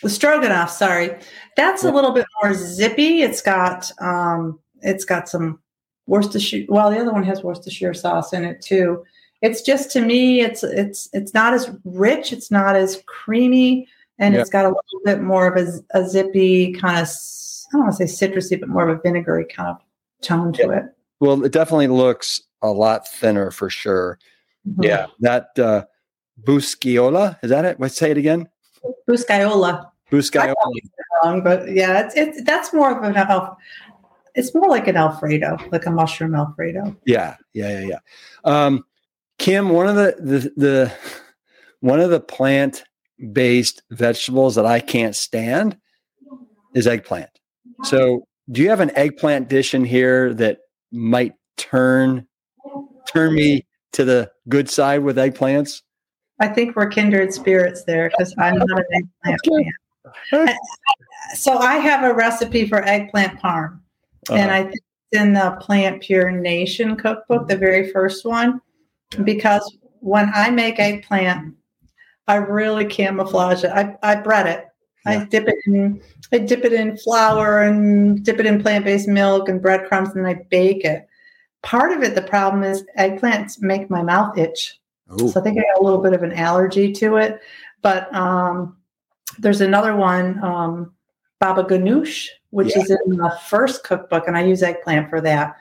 the stroganoff, sorry, that's yeah. a little bit more zippy. It's got um, it's got some Worcestershire. Well, the other one has Worcestershire sauce in it too it's just to me it's it's it's not as rich it's not as creamy and yeah. it's got a little bit more of a, a zippy kind of i don't want to say citrusy but more of a vinegary kind of tone to yeah. it. Well it definitely looks a lot thinner for sure. Mm-hmm. yeah. That uh busciola is that it? Let's say it again. Busciola boscaiola wrong but yeah it's, it's that's more of an it's more like an alfredo like a mushroom alfredo. Yeah yeah yeah yeah. Um Kim, one of the the, the one of the plant based vegetables that I can't stand is eggplant. So, do you have an eggplant dish in here that might turn turn me to the good side with eggplants? I think we're kindred spirits there because I'm not an eggplant fan. So I have a recipe for eggplant parm, uh-huh. and I think it's in the PlantPure Nation cookbook, the very first one because when I make eggplant, I really camouflage it. I, I bread it. Yeah. I dip it in I dip it in flour and dip it in plant-based milk and breadcrumbs and I bake it. Part of it, the problem is eggplants make my mouth itch. Ooh. So I think I got a little bit of an allergy to it. But um, there's another one, um, baba ganoush, which yeah. is in the first cookbook, and I use eggplant for that.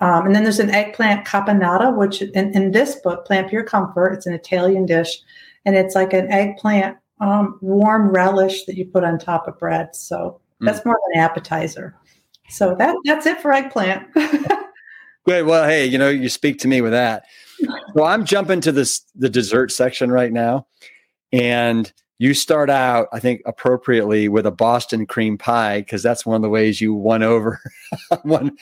Um, and then there's an eggplant caponata, which in, in, this book, PlantPure Comfort, it's an Italian dish. and it's like an eggplant um, warm relish that you put on top of bread. So mm. that's more of an appetizer. So that that's it for eggplant. Great. Well, hey, you know, you speak to me with that. Well, I'm jumping to this the dessert section right now, and you start out, I think, appropriately with a Boston cream pie because that's one of the ways you won over won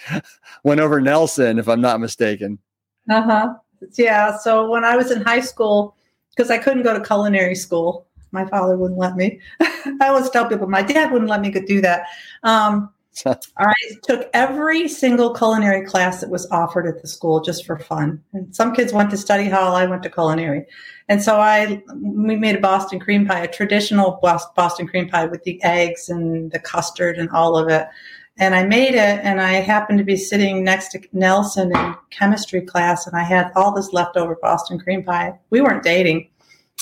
won over Nelson, if I'm not mistaken. Uh huh. Yeah. So when I was in high school, because I couldn't go to culinary school, my father wouldn't let me. I always tell people my dad wouldn't let me go do that. Um, I took every single culinary class that was offered at the school just for fun. And some kids went to study hall, I went to culinary. And so I we made a Boston cream pie, a traditional Boston cream pie with the eggs and the custard and all of it. And I made it and I happened to be sitting next to Nelson in chemistry class and I had all this leftover Boston cream pie. We weren't dating,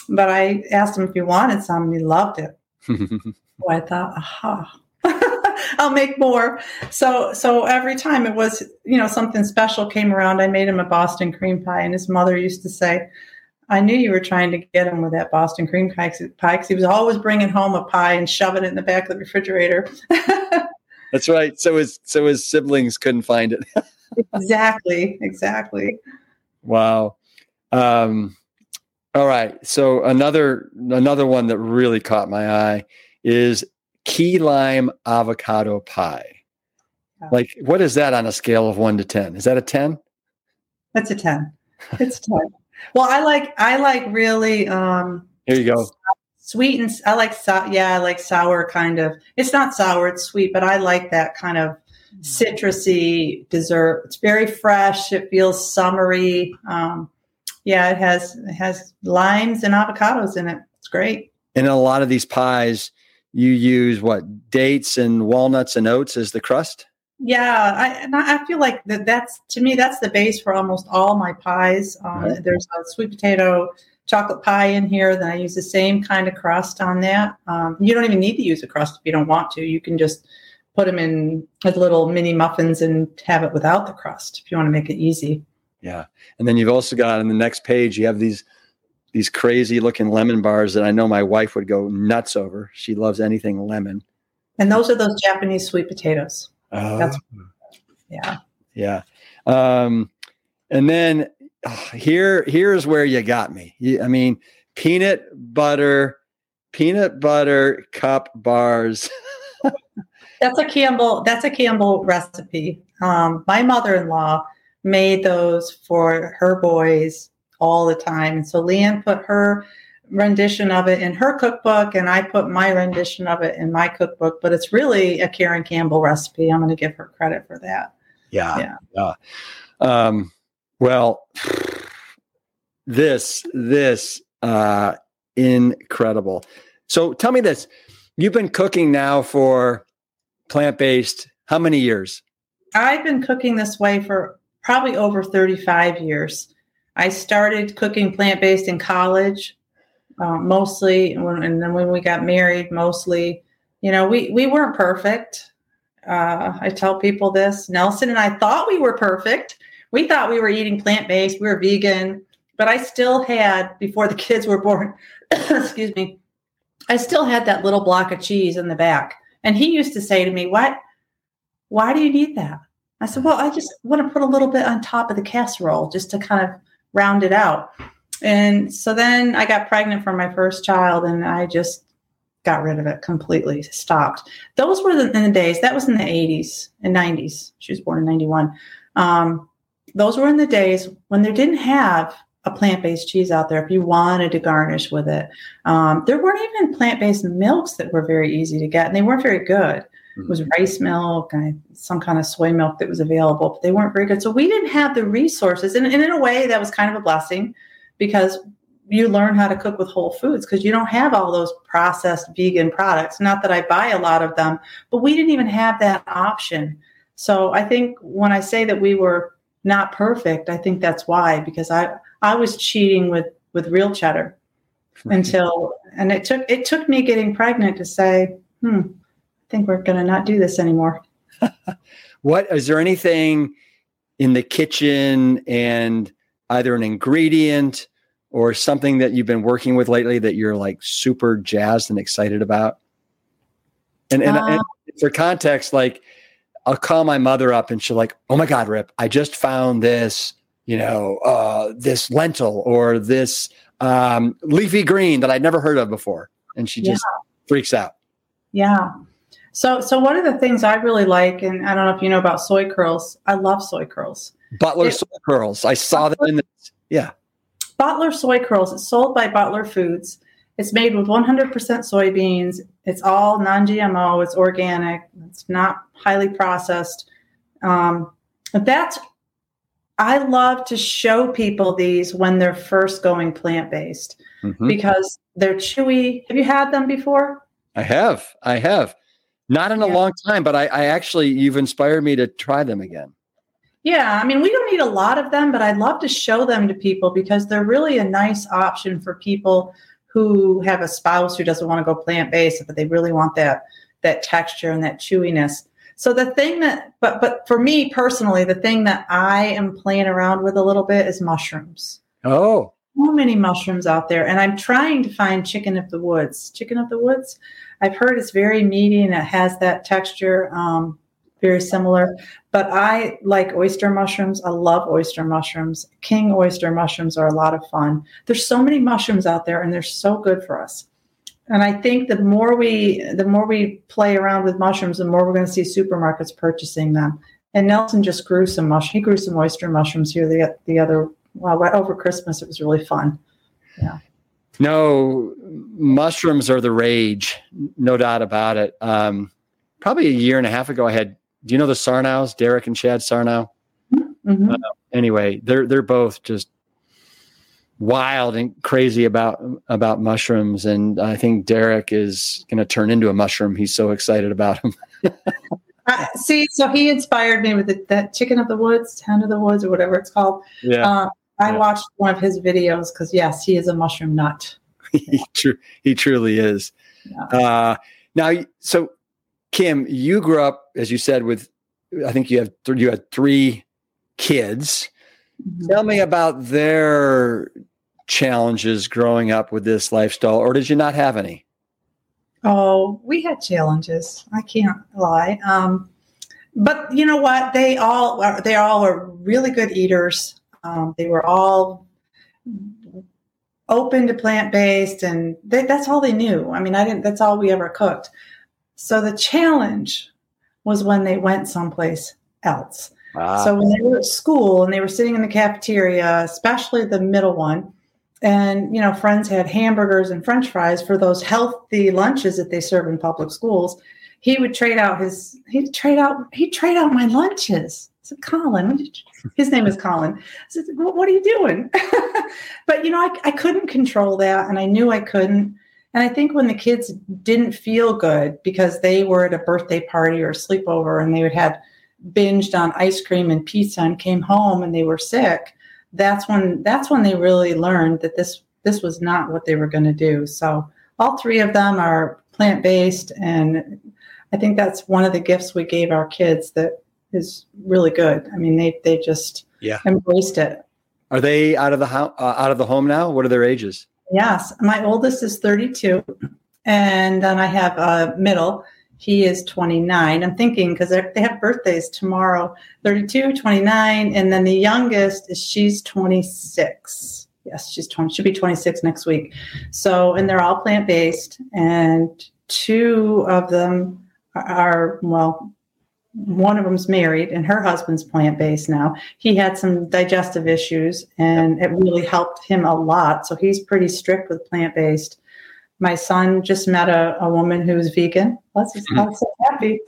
but I asked him if he wanted some and he loved it. so I thought, aha, I'll make more. So so every time it was, you know, something special came around, I made him a Boston cream pie. And his mother used to say, I knew you were trying to get him with that Boston cream pie because he was always bringing home a pie and shoving it in the back of the refrigerator. That's right. So his so his siblings couldn't find it. exactly. Exactly. Wow. Um, all right. So another another one that really caught my eye is key lime avocado pie. Like, what is that on a scale of one to 10? Is that a 10? That's a 10. It's 10. well, I like, I like really, um, here you go. Sweet and I like, so, yeah, I like sour kind of, it's not sour, it's sweet, but I like that kind of citrusy dessert. It's very fresh. It feels summery. Um, yeah, it has, it has limes and avocados in it. It's great. And a lot of these pies, you use what dates and walnuts and oats as the crust? Yeah i and i feel like that that's to me that's the base for almost all my pies. Um, right. there's a sweet potato chocolate pie in here then i use the same kind of crust on that. Um, you don't even need to use a crust if you don't want to. You can just put them in as little mini muffins and have it without the crust if you want to make it easy. Yeah and then you've also got on the next page you have these these crazy looking lemon bars that I know my wife would go nuts over. She loves anything lemon. And those are those Japanese sweet potatoes. Oh. That's, yeah. Yeah. Um, and then oh, here, here's where you got me. I mean, peanut butter, peanut butter cup bars. that's a Campbell. That's a Campbell recipe. Um, my mother-in-law made those for her boys all the time. And so LeAnne put her rendition of it in her cookbook, and I put my rendition of it in my cookbook. But it's really a Karen Campbell recipe. I'm going to give her credit for that. Yeah. Yeah. yeah. Um, well, this, this, uh, incredible. So tell me this you've been cooking now for plant based how many years? I've been cooking this way for probably over 35 years. I started cooking plant based in college, uh, mostly, and then when we got married, mostly. You know, we we weren't perfect. Uh, I tell people this. Nelson and I thought we were perfect. We thought we were eating plant based. We were vegan, but I still had before the kids were born. excuse me. I still had that little block of cheese in the back, and he used to say to me, "What? Why do you need that?" I said, "Well, I just want to put a little bit on top of the casserole just to kind of round it out. And so then I got pregnant for my first child and I just got rid of it completely, stopped. Those were the, in the days, that was in the 80s and 90s. She was born in 91. Um, those were in the days when there didn't have a plant-based cheese out there if you wanted to garnish with it. Um, there weren't even plant-based milks that were very easy to get and they weren't very good. It was rice milk and some kind of soy milk that was available, but they weren't very good. So we didn't have the resources. And, and in a way, that was kind of a blessing because you learn how to cook with whole foods because you don't have all those processed vegan products. Not that I buy a lot of them, but we didn't even have that option. So I think when I say that we were not perfect, I think that's why because I I was cheating with with real cheddar until and it took it took me getting pregnant to say, hmm, think we're going to not do this anymore. what is there anything in the kitchen and either an ingredient or something that you've been working with lately that you're like super jazzed and excited about? And, and, uh, and for context, like I'll call my mother up and she'll like, "Oh my God, Rip! I just found this, you know, uh, this lentil or this um, leafy green that I'd never heard of before," and she just yeah. freaks out. Yeah. So, so one of the things I really like, and I don't know if you know about soy curls. I love soy curls. Butler it, soy curls. I saw them in the yeah. Butler soy curls. It's sold by Butler Foods. It's made with 100% soybeans. It's all non-GMO. It's organic. It's not highly processed. Um, that's I love to show people these when they're first going plant-based mm-hmm. because they're chewy. Have you had them before? I have. I have. Not in a yeah. long time, but I, I actually you've inspired me to try them again. Yeah, I mean, we don't need a lot of them, but I'd love to show them to people because they're really a nice option for people who have a spouse who doesn't want to go plant based, but they really want that that texture and that chewiness. So the thing that, but but for me personally, the thing that I am playing around with a little bit is mushrooms. Oh, so many mushrooms out there, and I'm trying to find chicken of the woods. Chicken of the woods. I've heard it's very meaty and it has that texture. Um, very similar. But I like oyster mushrooms. I love oyster mushrooms. King oyster mushrooms are a lot of fun. There's so many mushrooms out there and they're so good for us. And I think the more we the more we play around with mushrooms, the more we're going to see supermarkets purchasing them. And Nelson just grew some mush. He grew some oyster mushrooms here the the other well over Christmas. It was really fun. Yeah. No, mushrooms are the rage, no doubt about it. Um, probably a year and a half ago, I had do you know the Sarnos, Derek and Chad Sarno? Mm-hmm. Uh, anyway, they're they're both just wild and crazy about about mushrooms, and I think Derek is going to turn into a mushroom. He's so excited about him. uh, see, so he inspired me with the, that chicken of the woods, town of the woods, or whatever it's called. Yeah. Uh, I watched one of his videos because yes, he is a mushroom nut. he, tr- he truly is. Yeah. Uh, now, so Kim, you grew up, as you said, with I think you have th- you had three kids. Mm-hmm. Tell me about their challenges growing up with this lifestyle, or did you not have any? Oh, we had challenges. I can't lie. Um, but you know what? They all are, they all are really good eaters. Um, they were all open to plant based, and they, that's all they knew. I mean, I didn't. That's all we ever cooked. So the challenge was when they went someplace else. Wow. So when they were at school and they were sitting in the cafeteria, especially the middle one, and you know, friends had hamburgers and French fries for those healthy lunches that they serve in public schools. He would trade out his he'd trade out he'd trade out my lunches. Said, Colin, his name is Colin. I said, what are you doing? but you know, I, I couldn't control that, and I knew I couldn't. And I think when the kids didn't feel good because they were at a birthday party or sleepover and they would had binged on ice cream and pizza and came home and they were sick, that's when that's when they really learned that this this was not what they were going to do. So all three of them are plant based, and I think that's one of the gifts we gave our kids that is really good. I mean, they they just yeah embraced it. Are they out of the house uh, out of the home now? What are their ages? Yes, my oldest is 32, and then I have a middle. He is 29. I'm thinking because they have birthdays tomorrow 32, 29, and then the youngest is she's 26. Yes, she's 20. She'll be 26 next week. So, and they're all plant based, and two of them are, well, one of them's married and her husband's plant based now. He had some digestive issues and it really helped him a lot. So he's pretty strict with plant based. My son just met a, a woman who's vegan. Let's just mm-hmm. so happy.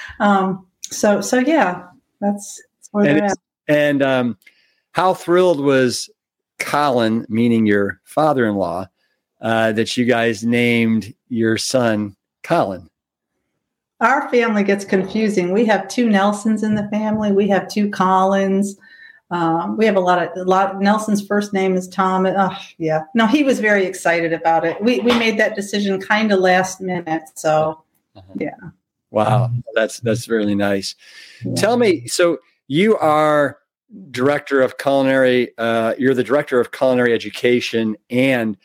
um, so so yeah, that's, that's where and they're at. And um, how thrilled was Colin, meaning your father in law, uh, that you guys named your son Colin? Our family gets confusing. We have two Nelsons in the family. We have two Colins. Um, we have a lot of a lot. Nelson's first name is Tom. Oh, yeah, no, he was very excited about it. We we made that decision kind of last minute. So, uh-huh. yeah. Wow, that's that's really nice. Yeah. Tell me, so you are director of culinary. Uh, you're the director of culinary education and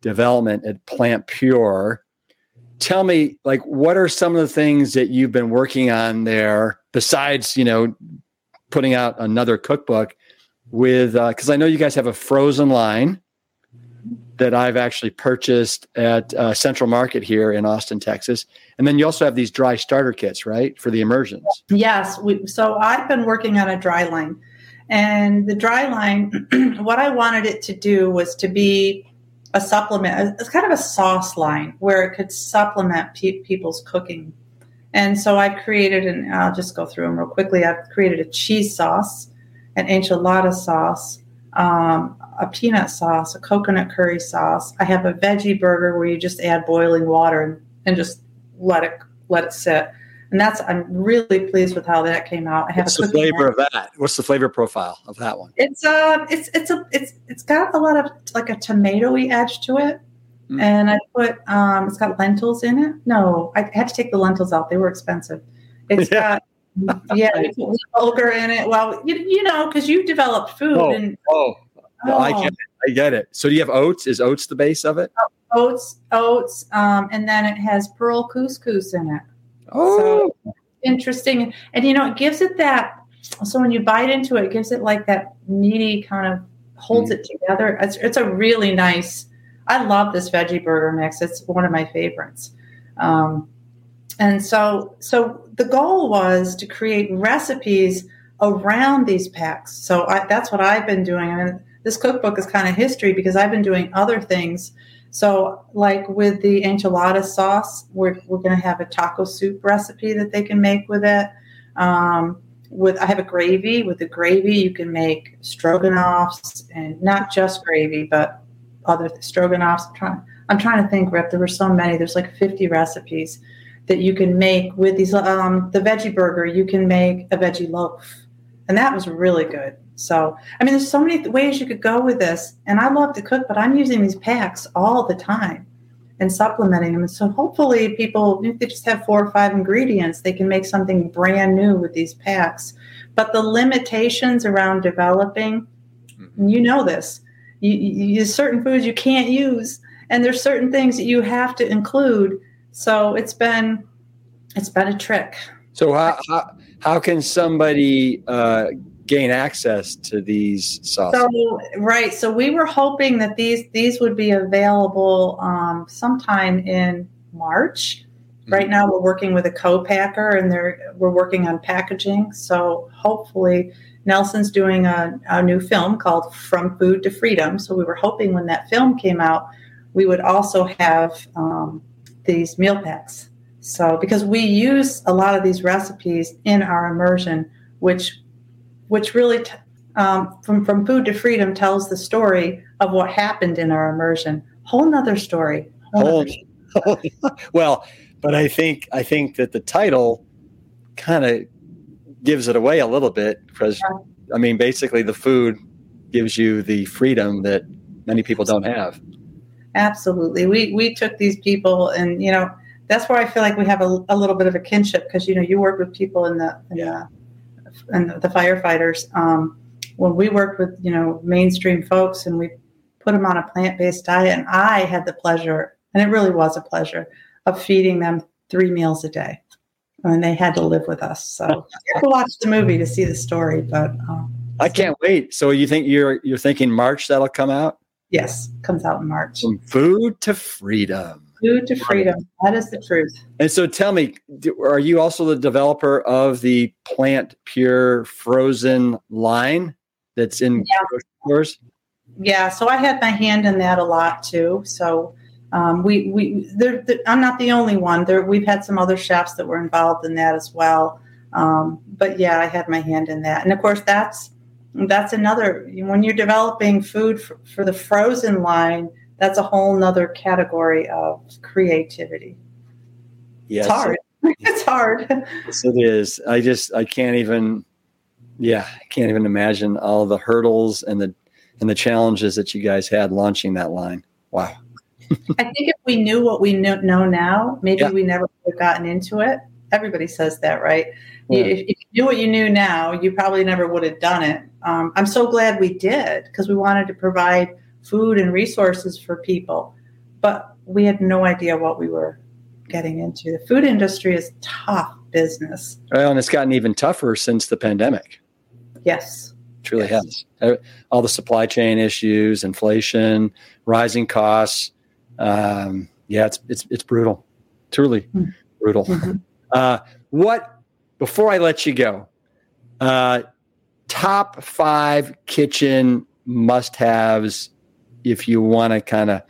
development at PlantPure. Tell me, like, what are some of the things that you've been working on there besides, you know, putting out another cookbook with? Because uh, I know you guys have a frozen line that I've actually purchased at uh, Central Market here in Austin, Texas. And then you also have these dry starter kits, right, for the immersions? Yes. We, so I've been working on a dry line. And the dry line, what I wanted it to do was to be a supplement. It's kind of a sauce line where it could supplement pe- people's cooking. And so I've created, and I'll just go through them real quickly. I've created a cheese sauce, an enchilada sauce, um, a peanut sauce, a coconut curry sauce. I have a veggie burger where you just add boiling water and, and just let it let it sit. And that's I'm really pleased with how that came out. I have What's the flavor of that? What's the flavor profile of that one? It's uh it's it's a it's it's got a lot of like a tomatoey edge to it. Mm. And I put um it's got lentils in it. No, I had to take the lentils out. They were expensive. It's yeah. got yeah, bulgur in it. Well, you, you know, because you developed food oh, and oh, oh. I get it. I get it. So do you have oats? Is oats the base of it? Oats, oats, um, and then it has pearl couscous in it. Oh, so, interesting. And you know, it gives it that. So when you bite into it, it gives it like that meaty kind of holds mm. it together. It's, it's a really nice. I love this veggie burger mix. It's one of my favorites. Um, and so, so the goal was to create recipes around these packs. So I, that's what I've been doing. I mean, this cookbook is kind of history because I've been doing other things so, like with the enchilada sauce, we're, we're going to have a taco soup recipe that they can make with it. Um, with I have a gravy. With the gravy, you can make stroganoffs and not just gravy, but other stroganoffs. I'm trying. I'm trying to think, Rip. There were so many. There's like 50 recipes that you can make with these. Um, the veggie burger, you can make a veggie loaf, and that was really good. So, I mean, there's so many ways you could go with this. And I love to cook, but I'm using these packs all the time and supplementing them. So, hopefully, people, if they just have four or five ingredients, they can make something brand new with these packs. But the limitations around developing, mm-hmm. you know this, you, you, certain foods you can't use, and there's certain things that you have to include. So, it's been it's been a trick. So how how, how can somebody uh, gain access to these sauces? So, right. So we were hoping that these these would be available um, sometime in March. Mm-hmm. Right now, we're working with a co-packer, and they're we're working on packaging. So hopefully, Nelson's doing a, a new film called From Food to Freedom. So we were hoping when that film came out, we would also have um, these meal packs. So because we use a lot of these recipes in our immersion, which which really, t- um, from, from food to freedom, tells the story of what happened in our immersion. Whole nother story. Whole Whole, well, but I think I think that the title kind of gives it away a little bit because yeah. I mean, basically, the food gives you the freedom that many people don't have. Absolutely, we we took these people, and you know, that's where I feel like we have a, a little bit of a kinship because you know you work with people in the in yeah. the and the firefighters. Um, when we worked with you know mainstream folks and we put them on a plant-based diet, and I had the pleasure, and it really was a pleasure, of feeding them three meals a day, and they had to live with us. So you have to watch the movie to see the story, but. Um, I can't wait. So you think you're you're thinking March that'll come out? Yes, comes out in March. From food to freedom. Food to freedom. That is the truth. And so tell me, are you also the developer of the Plant Pure Frozen line that's in yeah. stores? Yeah, so I had my hand in that a lot too. So um, we we they're, they're, I'm not the only one. There we've had some other chefs that were involved in that as well. Um, but yeah, I had my hand in that, and of course that's that's another when you're developing food for, for the frozen line that's a whole nother category of creativity. Yes. It's hard. it's hard. Yes, it is. I just I can't even yeah, I can't even imagine all the hurdles and the and the challenges that you guys had launching that line. Wow. I think if we knew what we know now, maybe yeah. we never would have gotten into it. Everybody says that, right? You, if you knew what you knew now, you probably never would have done it. Um, I'm so glad we did because we wanted to provide food and resources for people, but we had no idea what we were getting into. The food industry is tough business. Well, and it's gotten even tougher since the pandemic. Yes. It really yes. has. All the supply chain issues, inflation, rising costs. Um, yeah, it's it's it's brutal, truly mm-hmm. brutal. Mm-hmm. Uh, what? Before I let you go, uh, top five kitchen must-haves if you want to kind of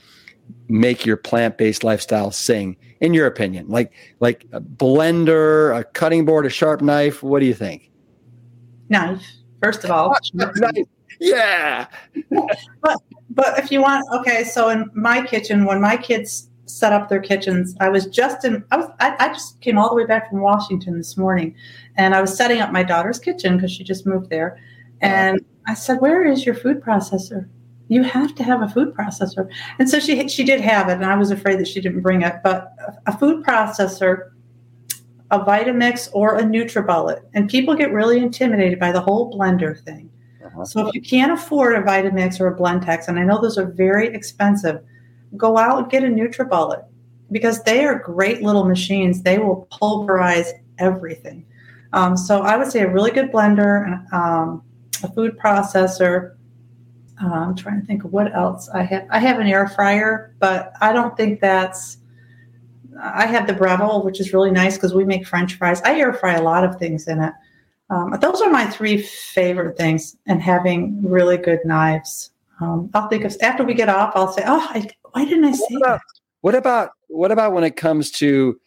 make your plant-based lifestyle sing in your opinion? Like like a blender a cutting board a sharp knife what do you think? Knife first of all. Yeah! But but if you want okay so in my kitchen when my kids set up their kitchens i was just in i was I, I just came all the way back from washington this morning and i was setting up my daughter's kitchen because she just moved there uh-huh. and i said where is your food processor you have to have a food processor. And so she she did have it, and I was afraid that she didn't bring it. But a food processor, a Vitamix, or a NutriBullet, and people get really intimidated by the whole blender thing. Uh-huh. So if you can't afford a Vitamix or a Blendtec, and I know those are very expensive, go out and get a NutriBullet because they are great little machines. They will pulverize everything. Um, so I would say a really good blender, um, a food processor, uh, I'm trying to think of what else I have. I have an air fryer, but I don't think that's. I have the Breville, which is really nice because we make French fries. I air fry a lot of things in it. Um, those are my three favorite things, and having really good knives. Um, I'll think of after we get off. I'll say, "Oh, I, why didn't I say what about, that?" What about what about when it comes to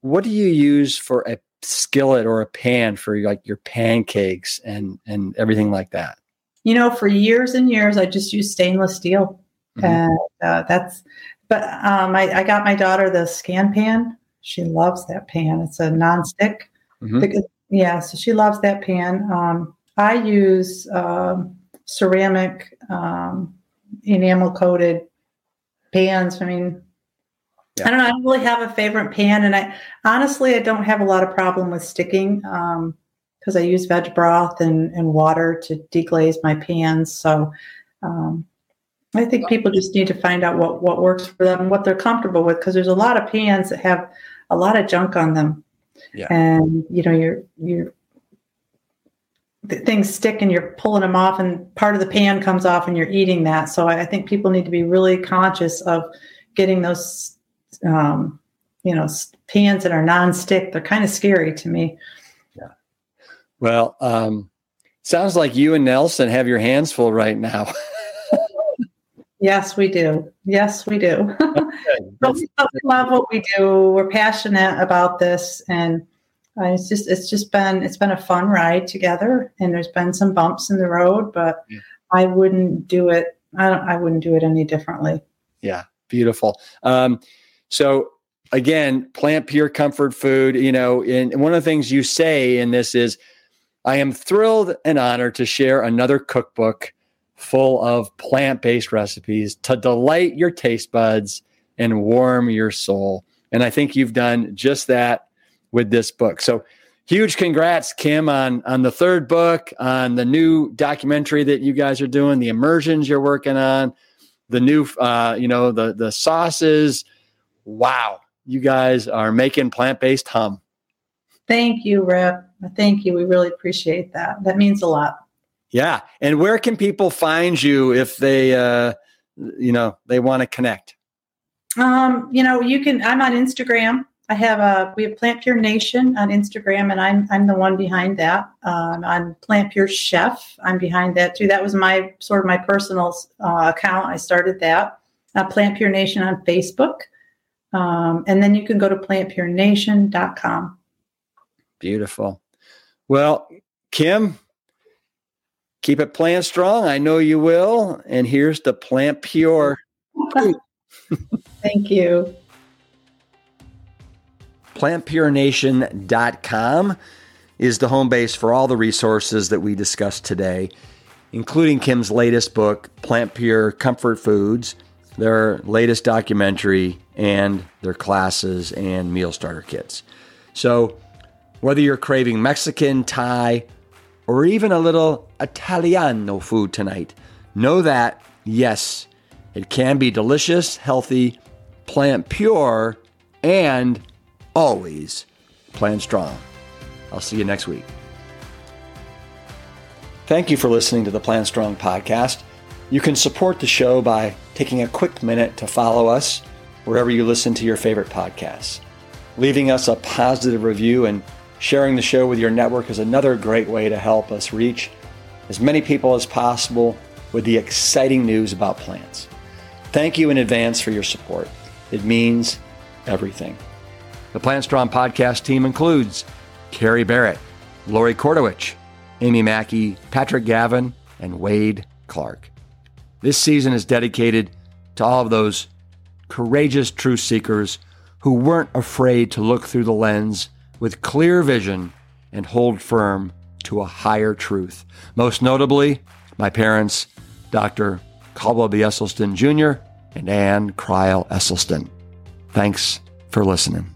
what do you use for a skillet or a pan for like your pancakes and and everything like that? You know, for years and years, I just used stainless steel. Mm-hmm. And uh, that's, but um, I, I, got my daughter the Scanpan. She loves that pan. It's a non-stick. Mm-hmm. Because, yeah, so she loves that pan. Um, I use um, ceramic um, enamel coated pans. I mean, yeah. I don't know. I don't really have a favorite pan, and I honestly I don't have a lot of problem with sticking. Um, because I use veg broth and, and water to deglaze my pans. So um, I think people just need to find out what, what works for them, what they're comfortable with, because there's a lot of pans that have a lot of junk on them. Yeah. And you know, you're you're things stick and you're pulling them off and part of the pan comes off and you're eating that. So I, I think people need to be really conscious of getting those um, you know, pans that are non-stick. They're kind of scary to me. Well, um, sounds like you and Nelson have your hands full right now. yes, we do. Yes, we do. but we love what we do. We're passionate about this, and uh, it's just it's just been it's been a fun ride together. And there's been some bumps in the road, but yeah. I wouldn't do it. I I wouldn't do it any differently. Yeah, beautiful. Um, so again, PlantPure Comfort Food. You know, and one of the things you say in this is I am thrilled and honored to share another cookbook full of plant based recipes to delight your taste buds and warm your soul. And I think you've done just that with this book. So, huge congrats, Kim, on, on the third book, on the new documentary that you guys are doing, the immersions you're working on, the new, uh, you know, the, the sauces. Wow, you guys are making plant based hum. Thank you, Rip. Thank you. We really appreciate that. That means a lot. Yeah. And where can people find you if they, uh, you know, they want to connect? Um, you know, you can, I'm on Instagram. I have a, we have PlantPure Nation on Instagram and I'm, I'm the one behind that. Um, on PlantPure Chef, I'm behind that too. That was my sort of my personal uh, account. I started that. Uh, PlantPure Nation on Facebook. Um, and then you can go to plantpurenation.com. Beautiful. Well, Kim, keep it plant strong. I know you will. And here's the plant pure. Thank you. PlantPureNation.com is the home base for all the resources that we discussed today, including Kim's latest book, PlantPure Comfort Foods, their latest documentary, and their classes and meal starter kits. So, Whether you're craving Mexican, Thai, or even a little Italiano food tonight, know that, yes, it can be delicious, healthy, plant pure, and always plant strong. I'll see you next week. Thank you for listening to the Plant Strong podcast. You can support the show by taking a quick minute to follow us wherever you listen to your favorite podcasts. Leaving us a positive review and sharing the show with your network is another great way to help us reach as many people as possible with the exciting news about plants. Thank you in advance for your support. It means everything. The Plant Strong podcast team includes Carrie Barrett, Lori Kordowich, Amy Mackey, Patrick Gavin, and Wade Clark. This season is dedicated to all of those courageous truth seekers who weren't afraid to look through the lens with clear vision and hold firm to a higher truth. Most notably, my parents, Dr. Caldwell B. Esselstyn Jr. and Ann Crile Esselstyn. Thanks for listening.